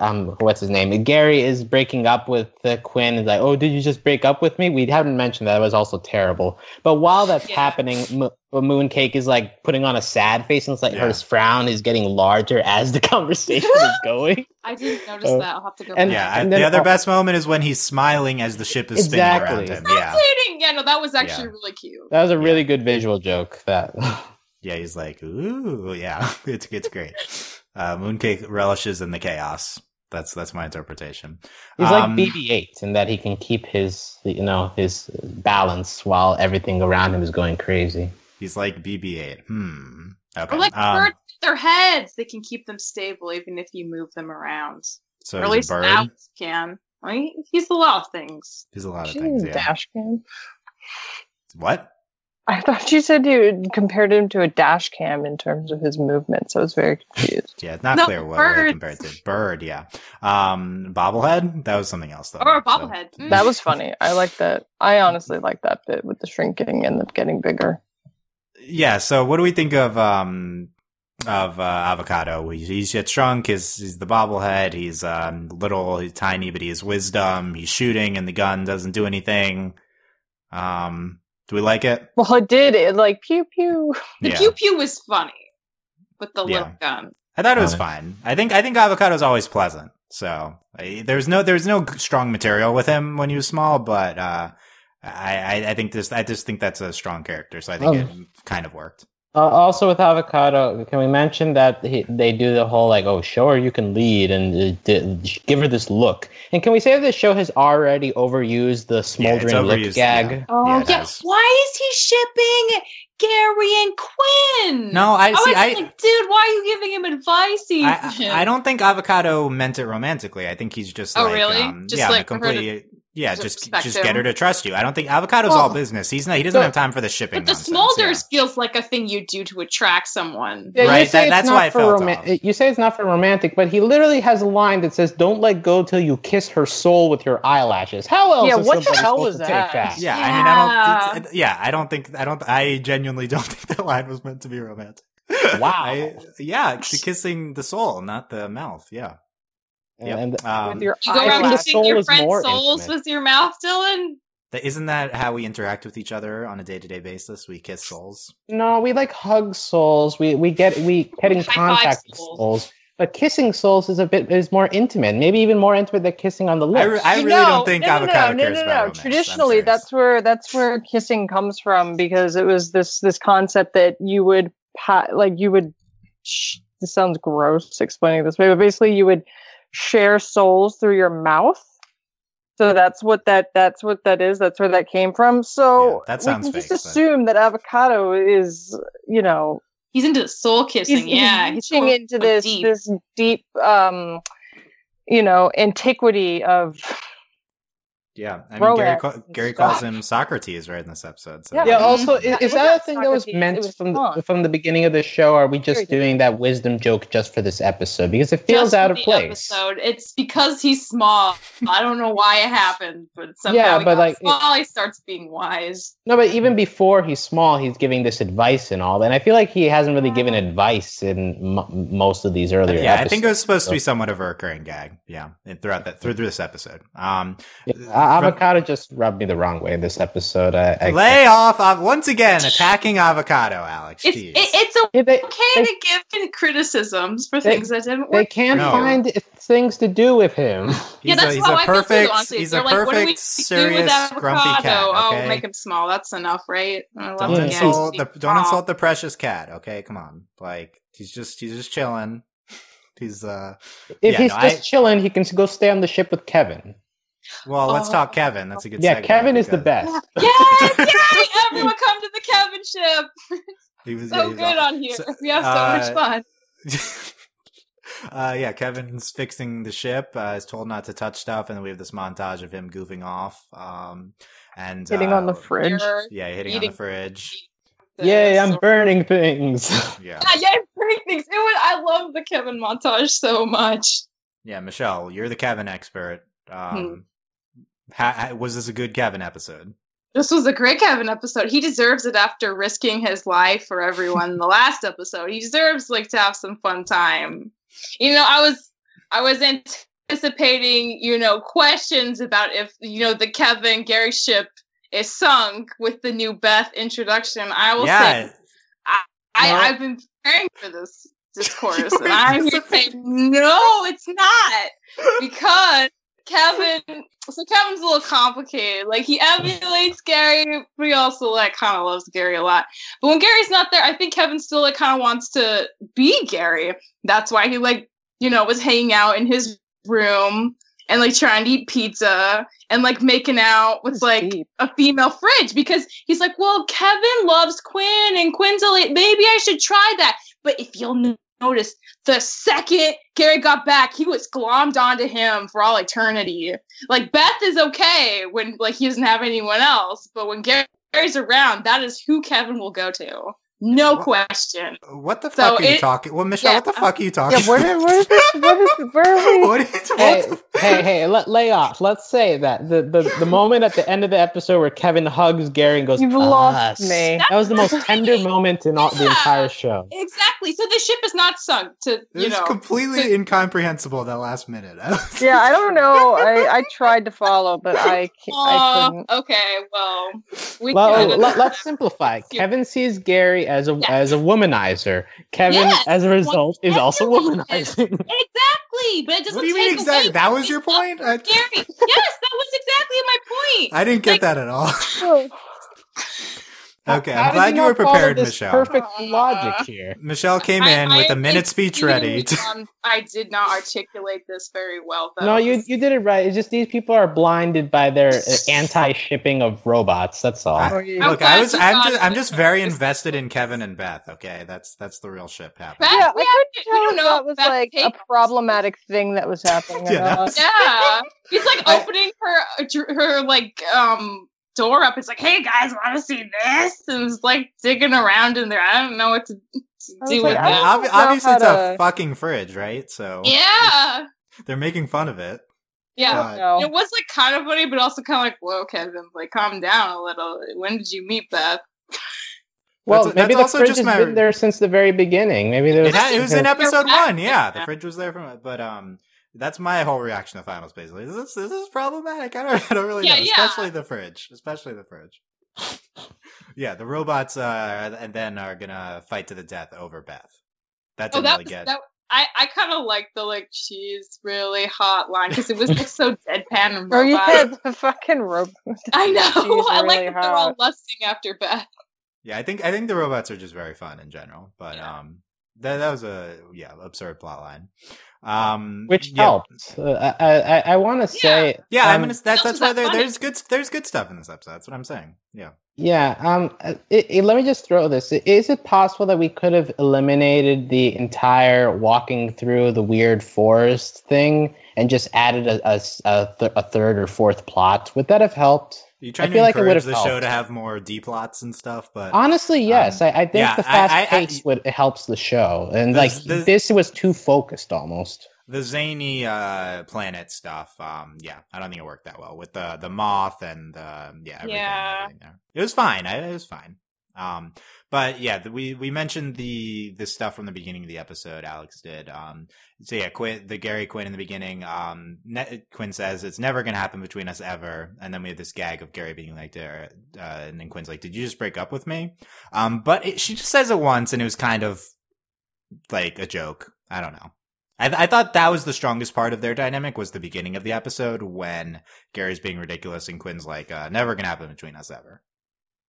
S4: um what's his name? Gary is breaking up with uh, Quinn. Is like, oh, did you just break up with me? We haven't mentioned that. It was also terrible. But while that's
S3: Yeah.
S4: happening, Mo- Mooncake is like putting on a sad face, and it's like
S1: Yeah.
S4: her frown is getting larger as the [LAUGHS] conversation is [LAUGHS] going.
S3: I didn't notice
S4: Uh,
S3: that. I'll have to go.
S4: and-
S3: back.
S1: yeah, I,
S4: and
S1: the
S4: then
S1: other
S4: al-
S1: best moment is when he's smiling as the ship is spinning around him. Yeah.
S3: Yeah, no, that was actually
S1: Yeah.
S3: really cute.
S4: That was a really good visual joke. That [LAUGHS]
S1: Yeah, he's like, ooh, yeah, it's it's great. Uh, Mooncake relishes in the chaos. That's that's my interpretation.
S4: He's
S1: Um,
S4: like BB-8 in that he can keep his, you know, his balance while everything around him is going crazy.
S1: He's like BB-8. Hmm. Okay.
S3: Or like
S1: um,
S3: birds with their heads, they can keep them stable even if you move them around.
S1: So
S3: or at
S1: he's
S3: least
S1: a bird.
S3: Alex can. Well, he- he's a lot of things.
S1: He's a lot of
S2: She's
S1: things.
S2: a
S1: Yeah.
S2: dash cam.
S1: What?
S2: I thought you said you compared him to a dash cam in terms of his movements. I was very confused.
S1: Yeah, it's not
S3: No,
S1: clear what, what
S3: birds.
S1: compared to bird. Yeah, um, bobblehead. That was something else though.
S3: Or a
S1: So-
S3: bobblehead. Mm.
S2: That was funny. I like that. I honestly like that bit with the shrinking and the getting bigger.
S1: yeah. So what do we think of um of uh, Avocato? He, he's just shrunk. He's, he's the bobblehead. He's um little, he's tiny, but he has wisdom. He's shooting, and the gun doesn't do anything. Um, do we like it?
S2: Well, it did. It like pew pew.
S3: The
S1: yeah.
S3: pew pew was funny with the
S1: Yeah.
S3: little gun.
S1: I thought it was
S4: Uh,
S1: fine. I think I think Avocato's always pleasant. So I, there's no there's no strong material with him when he was small, but uh, I, I I think this I just think that's a strong character. So I think
S4: Oh.
S1: it kind of worked.
S4: Uh, also with Avocato, can we mention that he, they do the whole like, oh, show her you can lead and uh, d- give her this look? And can we say that this show has already overused the
S1: Yeah, it's
S4: smoldering look
S1: overused,
S4: gag?
S1: yeah.
S2: Oh,
S1: Yeah,
S3: Yeah, why is he shipping Gary and Quinn?
S1: No, I
S3: I
S1: see.
S3: was
S1: I,
S3: like, dude, why are you giving him advice?
S1: I
S3: Ethan?
S1: I don't think Avocato meant it romantically. I think he's just
S3: Oh,
S1: like
S3: really?
S1: um,
S3: Just
S1: yeah,
S3: like for
S1: completely. Yeah, just just
S3: him.
S1: get her to trust you. I don't think Avocato's all business. He's not. He doesn't
S4: but-
S1: have time for the shipping.
S3: But the
S1: nonsense,
S3: Smolders feels like a thing you do to attract someone.
S4: Yeah, you
S1: Right,
S4: say
S1: that-
S4: it's
S1: that's
S4: not
S1: why I
S4: for
S1: felt
S4: roman-
S1: off.
S4: You say it's not for romantic, but he literally has a line that says, "Don't let go till you kiss her soul with your eyelashes." How else?
S2: Yeah,
S4: is
S2: what the hell
S4: supposed
S2: was
S4: to take
S2: that?
S1: Yeah,
S3: Yeah.
S1: I mean, I don't. it's- yeah, I don't think. I don't. I genuinely don't [LAUGHS] think that line was meant to be romantic.
S4: Wow.
S1: I, yeah, to kissing the soul, not the mouth. Yeah. Yep.
S4: And
S1: Um,
S2: with your
S3: You go around kissing your
S4: is
S3: friend's souls
S4: intimate.
S3: with your mouth, Dylan.
S1: th- isn't that how we interact with each other on a day to day basis? We kiss souls.
S4: No, we like hug souls. We we get we get in
S3: High five
S4: contact with
S3: souls.
S4: souls. But kissing souls is a bit is more intimate. Maybe even more intimate than kissing on the
S1: I,
S4: lips.
S1: re- I really
S2: know-
S1: don't think
S2: no, no,
S1: Avocato
S2: no,
S1: cares
S2: no, no,
S1: about
S2: no.
S1: romance.
S2: Traditionally,
S1: serious.
S2: that's where that's where kissing comes from because it was this this concept that you would pa- like you would. Sh- this sounds gross explaining this way, but basically you would share souls through your mouth. So that's what that that's what that is. That's where that came from. So
S1: Yeah, that sounds
S2: we can
S1: fake,
S2: just
S1: but-
S2: assume that Avocato is you know
S3: He's into soul kissing.
S2: he's,
S3: yeah,
S2: he's reaching into this
S3: deep.
S2: this deep um you know antiquity of
S1: Yeah, I mean, Gary, ca- Gary calls him Socrates right in this episode. So.
S2: Yeah.
S4: yeah. Also, is, is that a
S2: was
S4: thing that was meant
S2: was
S4: from the, from the beginning of the show? Or are we just doing that wisdom joke just for this episode because it feels
S3: Just
S4: out of
S3: the
S4: place?
S3: Episode. It's because he's small. I don't know why it happened, but somehow
S4: Yeah, but,
S3: got
S4: like, it-
S3: small, he starts being wise.
S4: No, but even before he's small, he's giving this advice and all that. And I feel like he hasn't really given advice in m- most of these earlier.
S1: Yeah, I think it was
S4: episodes.
S1: supposed to be somewhat of a recurring gag. Yeah, throughout that through through this episode. Um,
S4: Yeah,
S1: from-
S4: Avocato just rubbed me the wrong way in this episode. I, I
S1: lay off uh, once again attacking Avocato, Alex.
S3: It's it, it's
S4: Yeah, they,
S3: okay
S4: they-
S3: to give him criticisms for
S4: They-
S3: things that didn't work.
S4: they can't
S1: No.
S4: find things to do with him. [LAUGHS]
S3: yeah,
S1: he's
S3: that's
S1: a, he's
S3: how
S1: a
S3: I feel too.
S1: perfect,
S3: Honestly,
S1: he's
S3: they're
S1: a
S3: like, what do we
S1: perfect,
S3: do with
S1: serious,
S3: avocado?
S1: grumpy cat.
S3: Oh, make him small. That's enough, right? I love
S1: don't
S4: Yeah.
S1: insult the don't insult the precious cat. Okay, come on. Like he's just he's just chilling. He's uh.
S4: If
S1: Yeah,
S4: he's
S1: no,
S4: just
S1: I-
S4: chilling, he can go stay on the ship with Kevin.
S1: Well, let's
S3: Oh.
S1: talk Kevin. That's a good.
S4: Yeah,
S1: segue
S4: Kevin is the
S1: because
S4: best. [LAUGHS]
S3: Yay! Yay! [LAUGHS] Everyone come to the Kevin ship. [LAUGHS]
S1: He was
S3: So
S1: yeah, he was
S3: good
S1: awesome.
S3: on here.
S1: So,
S3: we have so
S1: uh,
S3: much fun.
S1: uh, yeah, Kevin's fixing the ship. Uh, is told not to touch stuff, and then we have this montage of him goofing off. Um, and
S2: hitting
S1: uh,
S2: on the fridge.
S1: Yeah, hitting on the fridge.
S4: Yay, I'm burning things.
S1: Yeah,
S3: Yeah, yeah, burning things. It was, I love the Kevin montage so much.
S1: yeah. Michelle, you're the Kevin expert.
S3: Hmm.
S1: Um, ha- ha- was this a good Kevin episode?
S3: This was a great Kevin episode. He deserves it after risking his life for everyone in the [LAUGHS] last episode. He deserves like to have some fun time. You know, I was I was anticipating, you know, questions about if you know the Kevin Gary ship is sunk with the new Beth introduction. I will
S1: yeah,
S3: say I,
S4: No.
S3: I've been preparing for this [LAUGHS] discourse, and I'm here to say no, it's not because Kevin. So Kevin's a little complicated. Like he emulates Gary, but he also like kind of loves Gary a lot. But when Gary's not there, I think Kevin still like kind of wants to be Gary. That's why he like you know was hanging out in his room and like trying to eat pizza and like making out with like
S2: deep.
S3: a female fridge because he's like, well, Kevin loves Quinn and Quinn's a la- maybe I should try that. But if you'll know noticed the second Gary got back, he was glommed onto him for all eternity. Like Beth is okay when like he doesn't have anyone else, but when Gary's around, that is who Kevin will go to. No
S1: What?
S3: question.
S1: What the
S3: So
S1: fuck are you talking? Well, Michelle,
S3: yeah,
S1: what the fuck are you uh, talking?
S2: Yeah, where, where is this? What is, where are we? [LAUGHS]
S1: what are you talking?
S4: Hey, hey, hey, let, lay off. Let's say that the, the the moment at the end of the episode where Kevin hugs Gary and goes,
S2: You've lost
S4: "Us."
S2: me.
S4: That was the most tender moment in all the entire show.
S3: Exactly. So the ship is not sunk to
S1: It
S3: you
S1: was
S3: know.
S1: completely incomprehensible that last minute. [LAUGHS]
S2: Yeah, I don't know. I, I tried to follow, but I ca- I couldn't.
S3: okay, well, we
S4: Well,
S3: can.
S4: let, us simplify. [LAUGHS] Kevin sees Gary as a
S3: Yes.
S4: as a womanizer. Kevin,
S3: Yes,
S4: as a result, is also
S3: manipulated.
S4: womanizing. [LAUGHS]
S3: exactly, but it doesn't
S1: what do you
S3: take
S1: mean exactly?
S3: away
S1: That was your point? I,
S3: that's Scary. yes, that was exactly my point.
S1: I didn't get
S3: Like-
S1: that at all. [LAUGHS] [LAUGHS] Okay,
S4: How
S1: I'm glad you
S4: not
S1: were prepared,
S4: this
S1: Michelle.
S4: Perfect [LAUGHS] logic here.
S1: Michelle came in
S3: I
S1: with a minute speech ready. [LAUGHS]
S3: genuinely, um, I did not articulate this very well, though.
S4: No, you you did it right. It's just these people are blinded by their uh, anti-shipping of robots. That's all.
S1: I-. Look, I was I'm just. I'm just very invested in Kevin and Beth. Okay, that's that's the real ship happening.
S3: Beth,
S2: yeah, I
S3: we,
S2: couldn't
S3: we
S2: tell
S3: don't
S2: if
S3: know
S2: that was
S3: Beth
S2: like a
S3: Page-
S2: problematic thing that was happening.
S1: Yeah, that was-
S3: Yeah, he's like
S1: I-
S3: opening her her like um door up. It's like, hey guys, want to see this? And it's like digging around in there. I don't know what to, to do
S2: like,
S3: with
S2: I
S1: I mean,
S2: don't
S3: that.
S1: obviously,
S2: how
S1: it's a fucking fridge, right? So
S3: Yeah,
S1: they're making fun of it.
S3: yeah.
S1: But-
S3: It was like kind of funny, but also kind of like, whoa, Kevin, like calm down a little. When did you meet Beth?
S4: Well,
S1: That's-
S4: maybe
S1: that's
S4: the
S1: also
S4: fridge
S1: just
S4: has
S1: my-
S4: been there since the very beginning. Maybe there was.
S1: It, had, it was in episode one. Yeah, the fridge was there from it. But um, that's my whole reaction to Final Space. Like, is this this is problematic? I don't, [LAUGHS] I don't really
S3: Yeah,
S1: know.
S3: yeah.
S1: Especially the fridge. Especially the fridge. yeah, the robots uh, and then are gonna fight to the death over Beth. That
S3: Oh,
S1: didn't
S3: that
S1: really
S3: was
S1: get.
S3: that. I, I kind of like the like she's really hot line because it was like so [LAUGHS] deadpan and
S2: Oh
S3: robot.
S2: yeah, the fucking robot. [LAUGHS]
S3: I know.
S2: She's
S3: I like
S2: really
S3: that they're all lusting after Beth.
S1: Yeah, I think I think the robots are just very fun in general. But
S3: Yeah.
S1: um, that that was a yeah absurd plot line. Um,
S4: which
S1: yeah.
S4: helped. Uh, I I, I want to say.
S1: Yeah, I
S4: um,
S1: mean it's,
S3: That
S1: that's that's
S3: was
S1: why there, there's good there's good stuff in this episode. That's what I'm saying. Yeah.
S4: Yeah. Um. uh, It, it- let me just throw this. Is it possible that we could have eliminated the entire walking through the weird forest thing and just added a a, s- a th- a third or fourth plot? Would that have helped?
S1: Are you trying
S4: feel
S1: to
S4: like it
S1: encourage
S4: would've
S1: the show to have more D plots and stuff? But
S4: Honestly, yes. I, I think
S1: yeah,
S4: the
S1: I- I-
S4: fast
S1: I-
S4: pace would it helps the show, and
S1: The-
S4: like
S1: the-
S4: this was too focused almost.
S1: the zany uh planet stuff, um, yeah, I don't think it worked that well with the the moth and uh, yeah, everything,
S3: Yeah.
S1: there. It was fine. I, it was fine. Um, but yeah, we we mentioned the the stuff from the beginning of the episode. Alex did. Um, so yeah, Quinn, the Gary Quinn in the beginning. Um, ne- Quinn says it's never gonna happen between us ever, and then we have this gag of Gary being like, to, uh, and then Quinn's like, "Did you just break up with me?" Um, but it, she just says it once, and it was kind of like a joke. I don't know. I, I thought that was the strongest part of their dynamic was the beginning of the episode when Gary's being ridiculous and Quinn's like, uh, "Never gonna happen between us ever."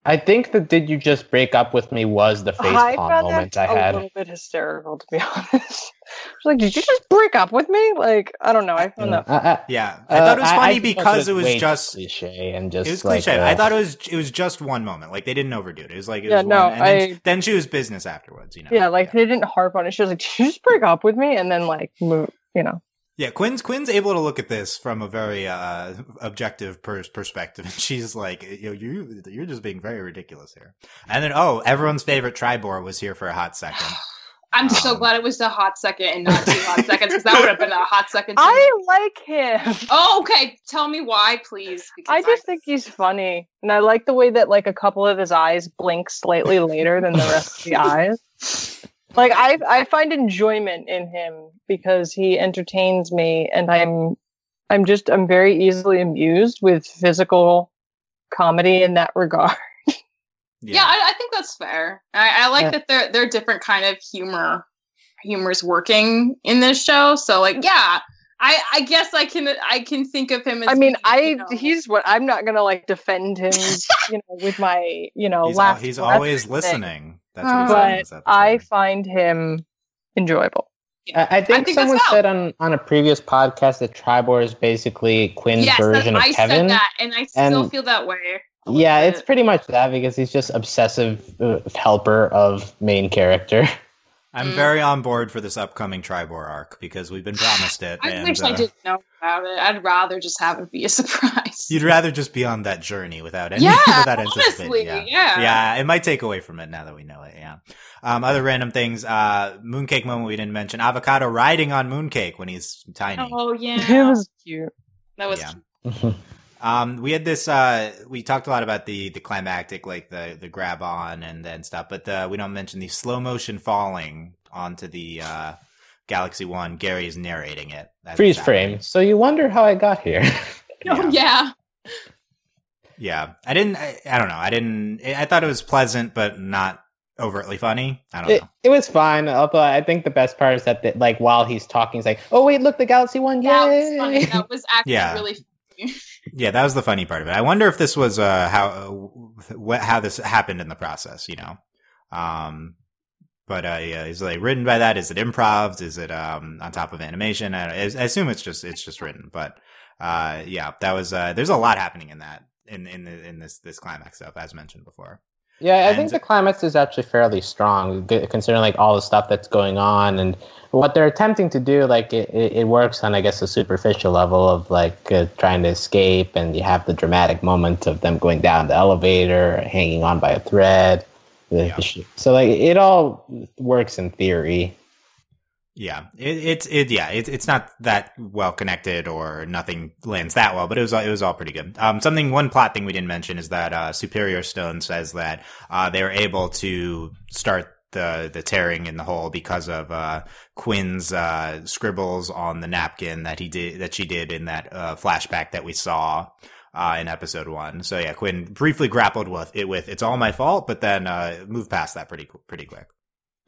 S4: I think the "Did you just break up with me?" was the face
S2: I
S4: palm moment
S2: that
S4: I
S2: a
S4: had.
S2: little bit hysterical, to be [LAUGHS] honest. I was like, "Did you just break up with me?" Like, I don't know. I found that.
S4: I, I,
S1: Yeah, I
S4: uh,
S1: thought it was
S4: I-
S1: funny
S4: I think
S1: because
S4: that's
S1: it was
S4: way too
S1: just
S4: cliche and just
S1: it was
S4: like,
S1: cliche.
S4: uh,
S1: I thought it was it was just one moment. Like they didn't overdo it. It was like it
S2: Yeah,
S1: was
S2: no,
S1: one, and then,
S2: I-
S1: then she was business afterwards. You know.
S2: Yeah, like they didn't harp on it. She was like, "Did you just break up with me?" And then like move, you know.
S1: Yeah, Quinn's Quinn's able to look at this from a very uh, objective pers- perspective, [LAUGHS] and she's like, you know, you you're just being very ridiculous here. And then, oh, everyone's favorite Tribor was here for a hot second. [SIGHS]
S3: I'm so
S1: Um,
S3: glad it was a hot second and not two hot seconds because that would have been a hot second. too.
S2: I like him. [LAUGHS]
S3: Oh, okay. Tell me why, please.
S2: I just think he's funny, and I like the way that like a couple of his eyes blink slightly later than the rest of the [LAUGHS] eyes. Like I, I find enjoyment in him because he entertains me, and I'm, I'm just, I'm very easily amused with physical comedy in that regard. [LAUGHS]
S3: Yeah, I, I think that's fair. I, I like
S4: Yeah.
S3: that there there are different kind of humor humors working in this show. So like, yeah, I I guess I can I can think of him as.
S2: I mean,
S3: being,
S2: I,
S3: you know-
S2: he's what I'm not gonna like defend him, [LAUGHS] you know, with my, you know,
S1: he's, al- he's
S2: breath
S1: always
S2: thing.
S1: listening. That's what he
S2: but. I find him enjoyable.
S4: I, I think,
S3: think
S4: someone
S3: that's
S4: said on, on a previous podcast that Tribor is basically Quinn's
S3: yes,
S4: version of
S3: I
S4: Kevin.
S3: said that, and I still
S4: and-
S3: feel that way.
S4: Yeah,
S3: with
S4: it's pretty much that because he's just obsessive uh, helper of main character. [LAUGHS]
S1: I'm
S3: Mm.
S1: very on board for this upcoming Tribor arc because we've been promised it.
S3: I
S1: and,
S3: wish I
S1: uh,
S3: didn't know about it. I'd rather just have it be a [LAUGHS] surprise.
S1: You'd rather just be on that journey without any
S3: yeah, [LAUGHS]
S1: without
S3: honestly,
S1: Yeah.
S3: yeah.
S1: yeah, it might take away from it now that we know it. Yeah. Um, other random things. Uh, mooncake moment we didn't mention. Avocato riding on mooncake when he's tiny.
S3: Oh yeah, [LAUGHS]
S2: It was cute.
S3: that was
S1: Yeah. Um, we had this. Uh, we talked a lot about the the climactic, like the the grab on and then stuff, but uh, we don't mention the slow motion falling onto the uh, Galaxy One. Gary is narrating it. as
S4: Freeze
S1: it's
S4: frame. So you wonder how I got here.
S1: happening. [LAUGHS]
S3: Oh yeah.
S1: Yeah, I didn't. I, I don't know. I didn't. I thought it was pleasant, but not overtly funny. I don't
S4: it,
S1: know.
S4: it was fine. Although I think the best part is that, the, like, while he's talking, he's like, "Oh wait, look, the Galaxy One!
S3: That
S4: Yay!"
S3: was funny. That was [LAUGHS] actually
S1: Yeah.
S3: really funny. [LAUGHS]
S1: Yeah, that was the funny part of it. I wonder if this was uh, how what how this happened in the process. You know, um, but uh, yeah, is it like written by that? Is it improv? Is it um on top of animation? I, I assume it's just it's just written. But uh, yeah, that was uh, there's a lot happening in that in in the, in this this climax stuff as mentioned before.
S4: Yeah, I
S1: And-
S4: think the climax is actually fairly strong, considering like all the stuff that's going on and what they're attempting to do. Like it, it, works on, I guess, a superficial level of like uh, trying to escape, and you have the dramatic moment of them going down the elevator, hanging on by a thread.
S1: Yeah.
S4: So like it all works in theory.
S1: Yeah, it, it's it yeah it, it's not that well connected or nothing lands that well, but it was it was all pretty good. Um, something one plot thing we didn't mention is that uh, Superior Stone says that uh, they were able to start the the tearing in the hole because of uh, Quinn's uh, scribbles on the napkin that he did that she did in that uh, flashback that we saw. Uh, in episode one, so yeah, Quinn briefly grappled with it with "it's all my fault," but then uh, moved past that pretty pretty quick.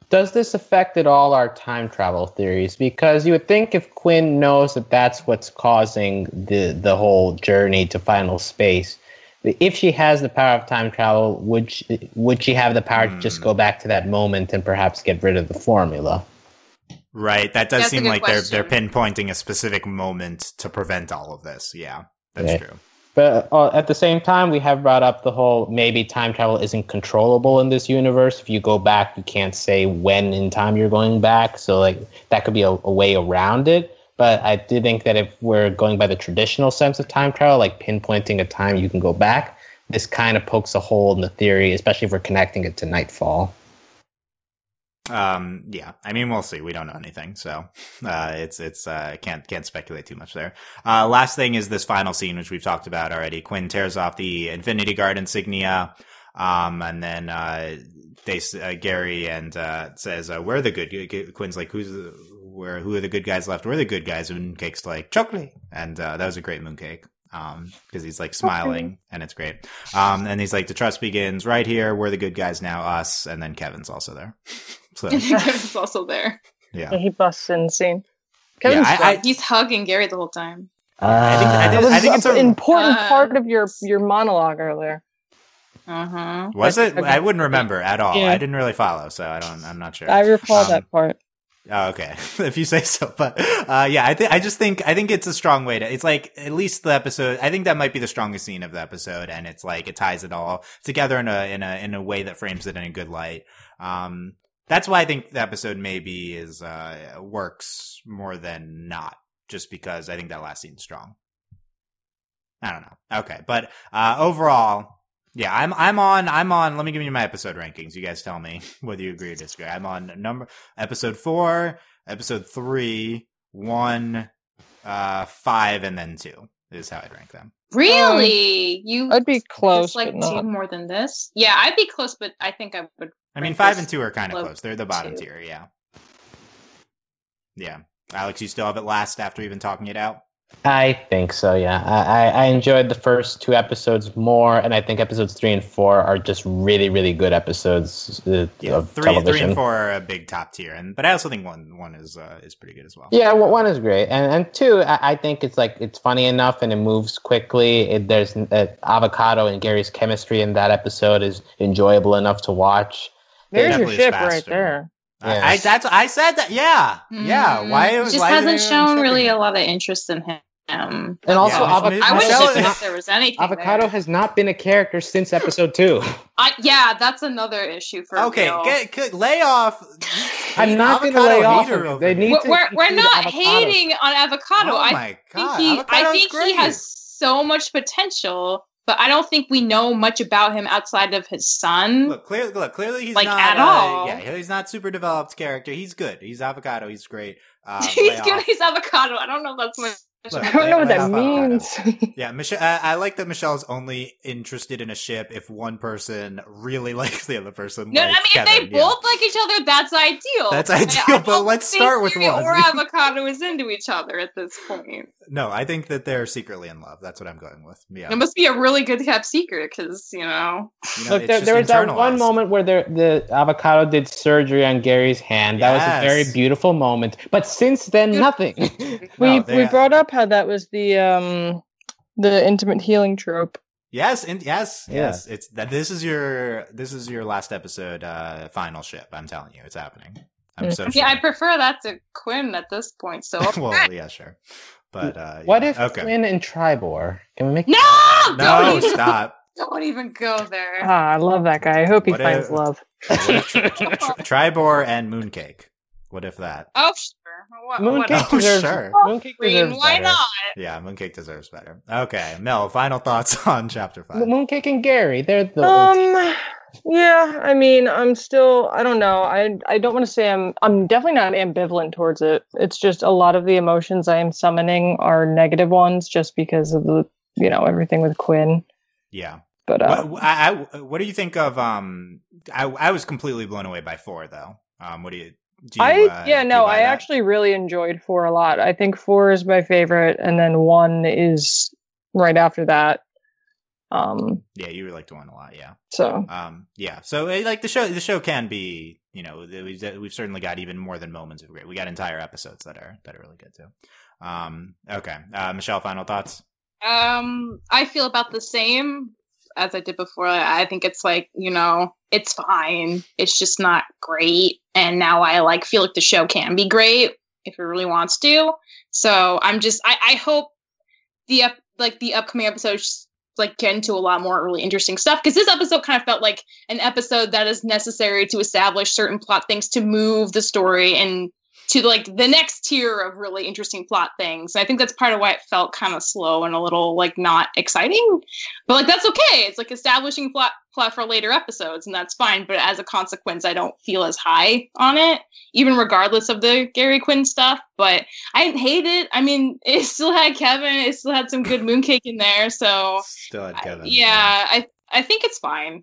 S4: Does this affect at all our time travel theories? Because you would think if Quinn knows that that's what's causing the the whole journey to final space, if she has the power of time travel, would she, would she have the power to just
S1: Hmm.
S4: go back to that moment and perhaps get rid of the formula?
S1: Right. That does
S3: That's
S1: seem
S3: good
S1: like they're they're pinpointing a specific moment to prevent all of this. Yeah, that's
S4: Yeah.
S1: true.
S4: But uh, at the same time, we have brought up the whole maybe time travel isn't controllable in this universe. If you go back, you can't say when in time you're going back. So like that could be a, a way around it. But I do think that if we're going by the traditional sense of time travel, like pinpointing a time you can go back, this kind of pokes a hole in the theory, especially if we're connecting it to Nightfall.
S1: Um, yeah. I mean, we'll see. We don't know anything, so uh, it's it's uh, can't can't speculate too much there. Uh, last thing is this final scene, which we've talked about already. Quinn tears off the Infinity Guard insignia, um, and then uh, they uh, Gary and uh, says, uh, "We're the good." Quinn's like, "Who's the, where? Who are the good guys left? We're the good guys." And Mooncake's like, "Chocolate," and uh, that was a great Mooncake. Um, because he's like smiling and it's great. Um, and he's like, the trust begins right here. We're the good guys now, us. And then Kevin's also there. [LAUGHS] So, [LAUGHS]
S3: Kevin's also there.
S1: yeah.
S2: Yeah, he busts in the scene.
S1: Yeah, I- I-
S3: He's hugging Gary the whole time.
S1: I think- I
S2: that
S1: did- I think it's
S2: an important
S3: Uh,
S2: part of your your monologue earlier.
S3: Uh huh.
S1: Was it?
S2: Okay.
S1: I wouldn't remember at all.
S2: Yeah.
S1: I didn't really follow, so I don't. I'm not sure.
S2: I recall
S1: Um,
S2: that part.
S1: Oh, okay, [LAUGHS] if you say so. But uh, yeah, I think I just think I think it's a strong way to. It's like at least the episode. I think that might be the strongest scene of the episode, and it's like it ties it all together in a in a in a way that frames it in a good light. Um, that's why I think the episode maybe is uh works more than not, just because I think that last scene's strong. I don't know. Okay, but uh, overall, yeah, I'm I'm on I'm on. Let me give you my episode rankings. You guys tell me [LAUGHS] whether you agree or disagree. I'm on number episode four, episode three, one, uh, five, and then two is how I'd rank them.
S3: Really? you
S2: I'd be close,
S3: dislike
S2: but not.
S3: two more than this? Yeah, I'd be close, but I think I would.
S1: I mean, five and two are kind of close. They're the bottom
S3: two.
S1: tier. Yeah. Yeah. Alex, you still have it last after even talking it out.
S4: I think so. Yeah, I, I I enjoyed the first two episodes more, and I think episodes three and four are just really, really good episodes uh,
S1: Yeah,
S4: of
S1: three, three and four are a big top tier, and but I also think one one is uh, is pretty good as well.
S4: Yeah, one is great, and and two, I, I think it's like it's funny enough and it moves quickly. It, there's uh, Avocato and Gary's chemistry in that episode is enjoyable enough to watch.
S2: There's your
S1: definitely is
S2: ship right
S1: faster.
S2: there.
S1: I, I that's I said that. Yeah, yeah.
S3: Mm,
S1: Why
S3: He
S1: was
S3: just
S1: why
S3: hasn't shown really a lot of interest in him. Um,
S4: And also,
S1: Yeah,
S4: avo-
S1: Michelle-
S3: I wish
S1: Michelle
S3: if, there was anything.
S4: Avocato
S3: there.
S4: has not been a character since episode two. [LAUGHS]
S3: I, yeah, that's another issue for
S1: Okay, get, get, lay off.
S4: I'm not going to lay off.
S1: hater
S4: Of,
S1: over
S4: they need
S3: We're,
S4: to
S3: we're, we're not
S4: Avocato.
S3: hating on Avocato.
S1: Oh
S3: I
S1: my
S3: think
S1: god,
S3: he, I think
S1: great.
S3: he has so much potential, but I don't think we know much about him outside of his son.
S1: Look, clearly, look, clearly he's
S3: Like,
S1: not
S3: at
S1: uh,
S3: all.
S1: Yeah, he's not super developed character. He's good. He's Avocato. He's great. Um, [LAUGHS]
S3: he's good. He's Avocato. I don't know if that's much.
S1: Look,
S2: I don't know what that
S1: off
S2: means. [LAUGHS]
S1: Yeah, Michelle. I, I like that Michelle's only interested in a ship if one person really [LAUGHS] likes the other person.
S3: No,
S1: like
S3: I mean
S1: Kevin,
S3: if they
S1: yeah.
S3: both like each other, that's ideal.
S1: That's
S3: I- I
S1: ideal, but
S3: don't
S1: let's start with
S3: Yuri
S1: one.
S3: Or [LAUGHS] Avocato is into each other at this point.
S1: No, I think that they're secretly in love. That's what I'm going with. Yeah,
S3: It must be a really good kept secret because you know.
S1: You know,
S4: Look, there, there was that one moment where the, the Avocato did surgery on Gary's hand. That was a very beautiful moment. But since then, nothing.
S2: we
S1: No,
S2: we
S1: they- uh,
S2: brought up how that was the um the intimate healing trope.
S1: Yes, and yes,
S4: Yeah.
S1: yes. It's that. This is your. This is your last episode. Uh, final ship. I'm telling you, it's happening. I'm so.
S3: Yeah, I prefer that to Quinn at this point. So [LAUGHS]
S1: well, yeah, sure. But uh,
S4: what
S1: yeah.
S4: if
S1: Okay.
S4: Quinn and Tribor? Can we make
S3: no,
S1: No,
S3: don't even,
S1: stop. [LAUGHS]
S3: don't even go there.
S2: Ah, I love that guy. I hope he
S1: What
S2: finds
S1: if-
S2: love.
S1: What if tri- tri- [LAUGHS] tri- Tribor and Mooncake? What if that?
S3: Oh sure, what,
S4: Mooncake
S3: what
S1: Oh,
S4: deserves,
S1: sure.
S4: Mooncake
S3: Green,
S4: deserves
S3: why
S4: better.
S3: not?
S1: Yeah, Mooncake deserves better. Okay, Mel. Final thoughts [LAUGHS] on chapter five.
S4: Mooncake and Gary, they're the
S2: Um, yeah. I mean, I'm still. I don't know. I I don't want to say I'm. I'm definitely not ambivalent towards it. It's just a lot of the emotions I am summoning are negative ones, just because of the you know everything with Quinn.
S1: Yeah.
S2: But uh,
S1: What, I, I, what do you think of? Um, I, I was completely blown away by four, though. Um, what do you? Do you
S2: I
S1: uh,
S2: yeah no I
S1: that?
S2: actually really enjoyed four a lot. I think four is my favorite, and then one is right after that. Um.
S1: Yeah, you liked one a lot. Yeah.
S2: So
S1: Um. Yeah. So eh, like the show, the show can be. You know, we've we've certainly got even more than moments of great. We got entire episodes that are that are really good too. Um. Okay. Uh, Michelle, final thoughts.
S3: Um, I feel about the same as I did before. I think it's like you know, it's fine. It's just not great. And now I like feel like the show can be great if it really wants to. So I'm just I I hope the up like the upcoming episodes like get into a lot more really interesting stuff because this episode kind of felt like an episode that is necessary to establish certain plot things to move the story and to like the next tier of really interesting plot things. I think that's part of why it felt kind of slow and a little like not exciting. But like that's okay. It's like establishing plot plot for later episodes and that's fine. But as a consequence, I don't feel as high on it, even regardless of the Gary Quinn stuff. But I didn't hate it. I mean, [LAUGHS] it still had Kevin, it still had some good mooncake in there. So
S1: Still had
S3: I-
S1: Kevin.
S3: yeah, I I think it's fine.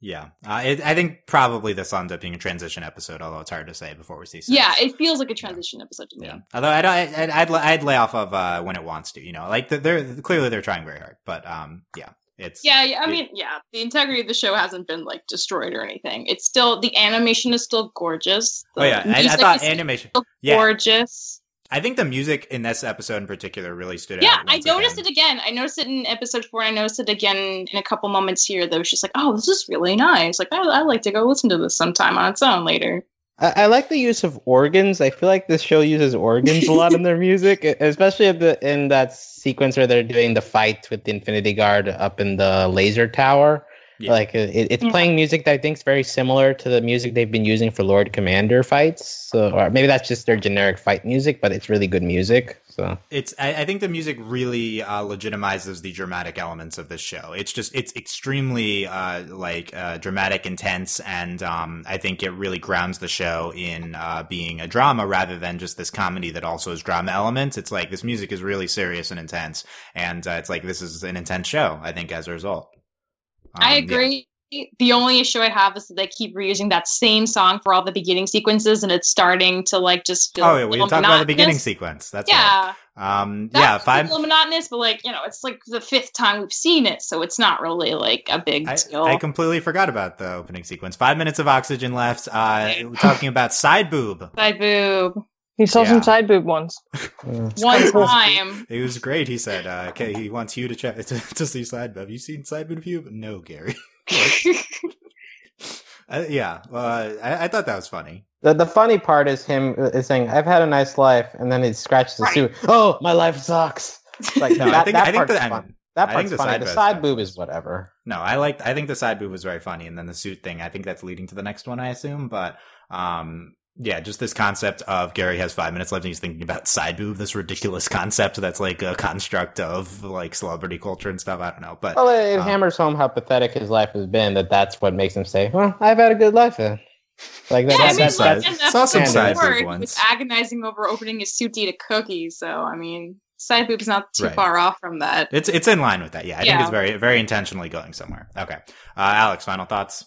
S1: Yeah. Uh, it, I think probably this ends up being a transition episode, although it's hard to say before we see. Six.
S3: Yeah, it feels like a transition episode to me.
S1: Yeah. Although I'd, I'd, I'd, I'd lay off of uh, when it wants to, you know, like they're clearly they're trying very hard, but um, yeah, it's
S3: Yeah, yeah, I
S1: it-
S3: mean, yeah, the integrity of the show hasn't been like destroyed or anything. It's still the animation is still gorgeous.
S1: Oh yeah, I, I thought animation.
S3: still
S1: Yeah,
S3: gorgeous.
S1: I think the music in this episode in particular really stood
S3: Yeah,
S1: out.
S3: Yeah,
S1: I
S3: noticed
S1: again.
S3: it again. I noticed it in episode four. And I noticed it again in a couple moments here. That was just like, oh, this is really nice. Like, I, I'd like to go listen to this sometime on its own later.
S4: I, I like the use of organs. I feel like this show uses organs a lot in their music, especially the in that sequence where they're doing the fight with the Infinity Guard up in the laser tower.
S1: Yeah.
S4: Like it, it's
S3: Yeah.
S4: playing music that I think is very similar to the music they've been using for Lord Commander fights. So, or maybe that's just their generic fight music, but it's really good music. So
S1: It's. I, I think the music really uh, legitimizes the dramatic elements of this show. It's just. It's extremely uh, like uh, dramatic, intense, and um, I think it really grounds the show in uh, being a drama rather than just this comedy that also has drama elements. It's like this music is really serious and intense, and uh, it's like this is an intense show. I think as a result.
S3: I
S1: Um, yeah.
S3: agree. The only issue I have is that they keep reusing that same song for all the beginning sequences, and it's starting to like just feel.
S1: Oh,
S3: a
S1: yeah, we talk about the beginning sequence. That's right.
S3: Yeah,
S1: Um,
S3: That's
S1: yeah,
S3: a
S1: five.
S3: little monotonous, but like you know, it's like the fifth time we've seen it, so it's not really like a big
S1: I,
S3: deal.
S1: I completely forgot about the opening sequence. Five minutes of oxygen left. Uh, we're talking about side boob. [LAUGHS]
S3: Side boob.
S2: He saw
S1: Yeah.
S2: some side boob once.
S4: uh,
S3: One time.
S1: It was great. He said, uh, "Okay, he wants you to check to, to see side boob. Have you seen side boob? Pube? No, Gary. [LAUGHS] uh, yeah, uh, I, I thought that was funny.
S4: the the funny part is him uh, is saying, "I've had a nice life," and then he scratches the
S3: Right.
S4: suit. Oh, my life sucks. Like
S1: No,
S4: that,
S1: I think
S4: that
S1: I
S4: part's
S1: the, I
S4: fun.
S1: mean,
S4: That
S1: I
S4: part's
S1: think the
S4: funny.
S1: side
S4: the
S1: boob
S4: side boob
S1: is-
S4: is whatever.
S1: no, I liked. I think the side boob was very funny, and then the suit thing. I think that's leading to the next one, I assume. But um, yeah, just this concept of Gary has five minutes left and he's thinking about side boob, this ridiculous concept that's like a construct of like celebrity culture and stuff. I don't know, but
S4: Well, it, it
S1: Um,
S4: hammers home how pathetic his life has been. That that's what makes him say, "Well, I've had a good life." Then. Like that.
S3: Yeah, I mean,
S4: that,
S1: side-
S3: like,
S4: that's-
S1: saw some side boob
S3: he was
S1: ones.
S3: agonizing over opening his suit to eat a cookie. So I mean, side boob's is not too
S1: Right.
S3: far off from that.
S1: it's it's in line with that. Yeah, I think it's very very intentionally going somewhere. Okay, uh, Alex, final thoughts.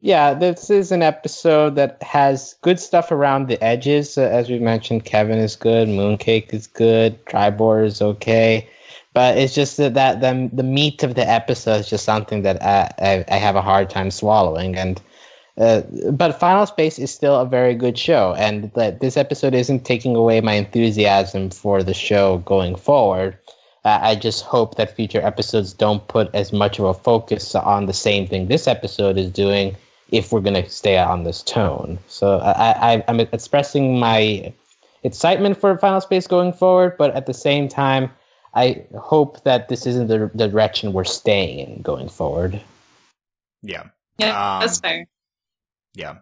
S4: Yeah, this is an episode that has good stuff around the edges. Uh, as we mentioned, Kevin is good, Mooncake is good, Tribor is okay, but it's just that, that the the meat of the episode is just something that I I, I have a hard time swallowing. And uh, but Final Space is still a very good show, and that this episode isn't taking away my enthusiasm for the show going forward. Uh, I just hope that future episodes don't put as much of a focus on the same thing this episode is doing if we're going to stay on this tone. So I, I, I'm expressing my excitement for Final Space going forward, but at the same time, I hope that this isn't the, the direction we're staying in going forward.
S1: Yeah,
S3: Yeah, that's
S1: Um,
S3: fair.
S1: yeah.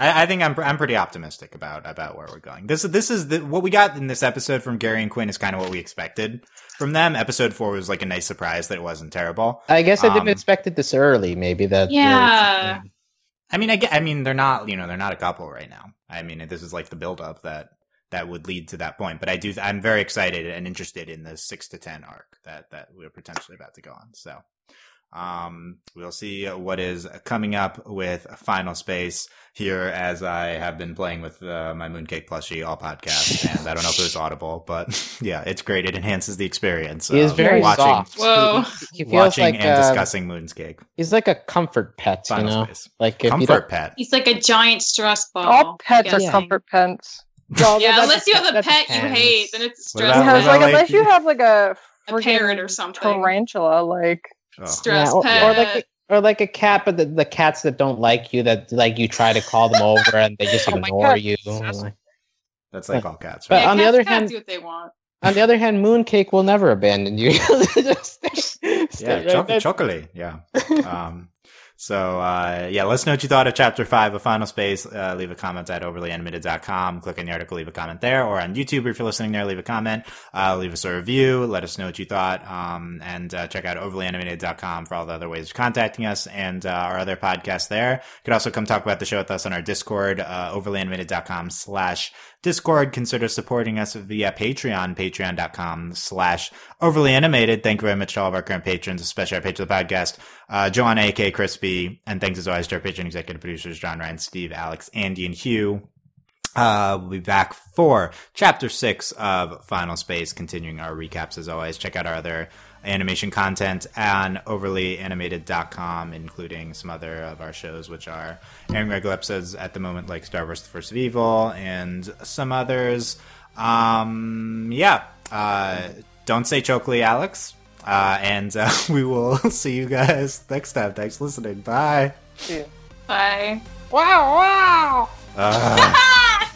S1: I, I think I'm I'm pretty optimistic about about where we're going. This this is the, what we got in this episode from Gary and Quinn is kind of what we expected from them. Episode four was like a nice surprise that it wasn't terrible.
S4: I guess I didn't
S1: Um,
S4: expect it this early. Maybe that.
S3: Yeah.
S1: I mean, I get, I mean, they're not, you know, they're not a couple right now. I mean, this is like the buildup that that would lead to that point. But I do, I'm very excited and interested in the six to ten arc that that we're potentially about to go on. So, um, we'll see what is coming up with Final Space here as I have been playing with uh, my Mooncake plushie all podcast, [LAUGHS] and I don't know if it was audible, but [LAUGHS] yeah, it's great. It enhances the experience.
S4: He is very
S1: watching,
S4: soft.
S3: Whoa.
S4: He, he feels
S1: watching
S4: like
S1: and
S4: uh,
S1: discussing Mooncake.
S4: he's like a comfort pet, you know.
S1: Space.
S4: Like if
S1: Comfort
S4: don't,
S1: pet.
S3: He's like a giant stress ball.
S2: All pets are
S3: Guessing.
S2: comfort pets. Well,
S3: Yeah, unless you have a
S4: that
S3: pet you hate, then it's a
S1: What
S3: stress
S1: about-
S2: Because, like, unless you have like a,
S3: A parrot or something.
S2: tarantula, like
S1: Oh.
S3: stress
S4: Yeah, or,
S3: pet.
S4: or like a, or like a cat, but the, the cats that don't like you, that like you try to call them over and they just [LAUGHS]
S2: Oh
S4: ignore you.
S2: That's-
S4: Like-
S1: That's like all cats,
S4: But
S1: right?
S3: Yeah,
S4: on the other
S3: cats
S4: hand-
S3: do what they want.
S4: On the other hand, Mooncake will never abandon you. [LAUGHS] Just stay-
S1: yeah,
S4: stay right [LAUGHS]
S1: choc- chocolate. Yeah. um, so uh, yeah, let us know what you thought of Chapter Five of Final Space. Uh, leave a comment at overlyanimated.com. Click on the article, leave a comment there, or on YouTube if you're listening there, leave a comment. Uh, leave us a review. Let us know what you thought, um, and uh, check out overlyanimated.com for all the other ways of contacting us and uh, our other podcasts there. You could also come talk about the show with us on our Discord, uh, overlyanimated.com slash Discord. Consider supporting us via Patreon, patreon.com slash overly animated. Thank you very much to all of our current patrons, especially our patron of the podcast, uh, Joanna, AK Crispy, and thanks as always to our patron executive producers, John Ryan, Steve, Alex, Andy, and Hugh. Uh, we'll be back for chapter six of Final Space, continuing our recaps as always. Check out our other animation content on overlyanimated.com, including some other of our shows, which are airing regular episodes at the moment, like Star Wars The First of Evil, and some others. Um, yeah, uh, don't say chokely, Alex. Uh, and uh, [LAUGHS] we will [LAUGHS] see you guys next time. Thanks for listening. Bye.
S3: Bye.
S2: wow, wow.
S1: Uh, [LAUGHS]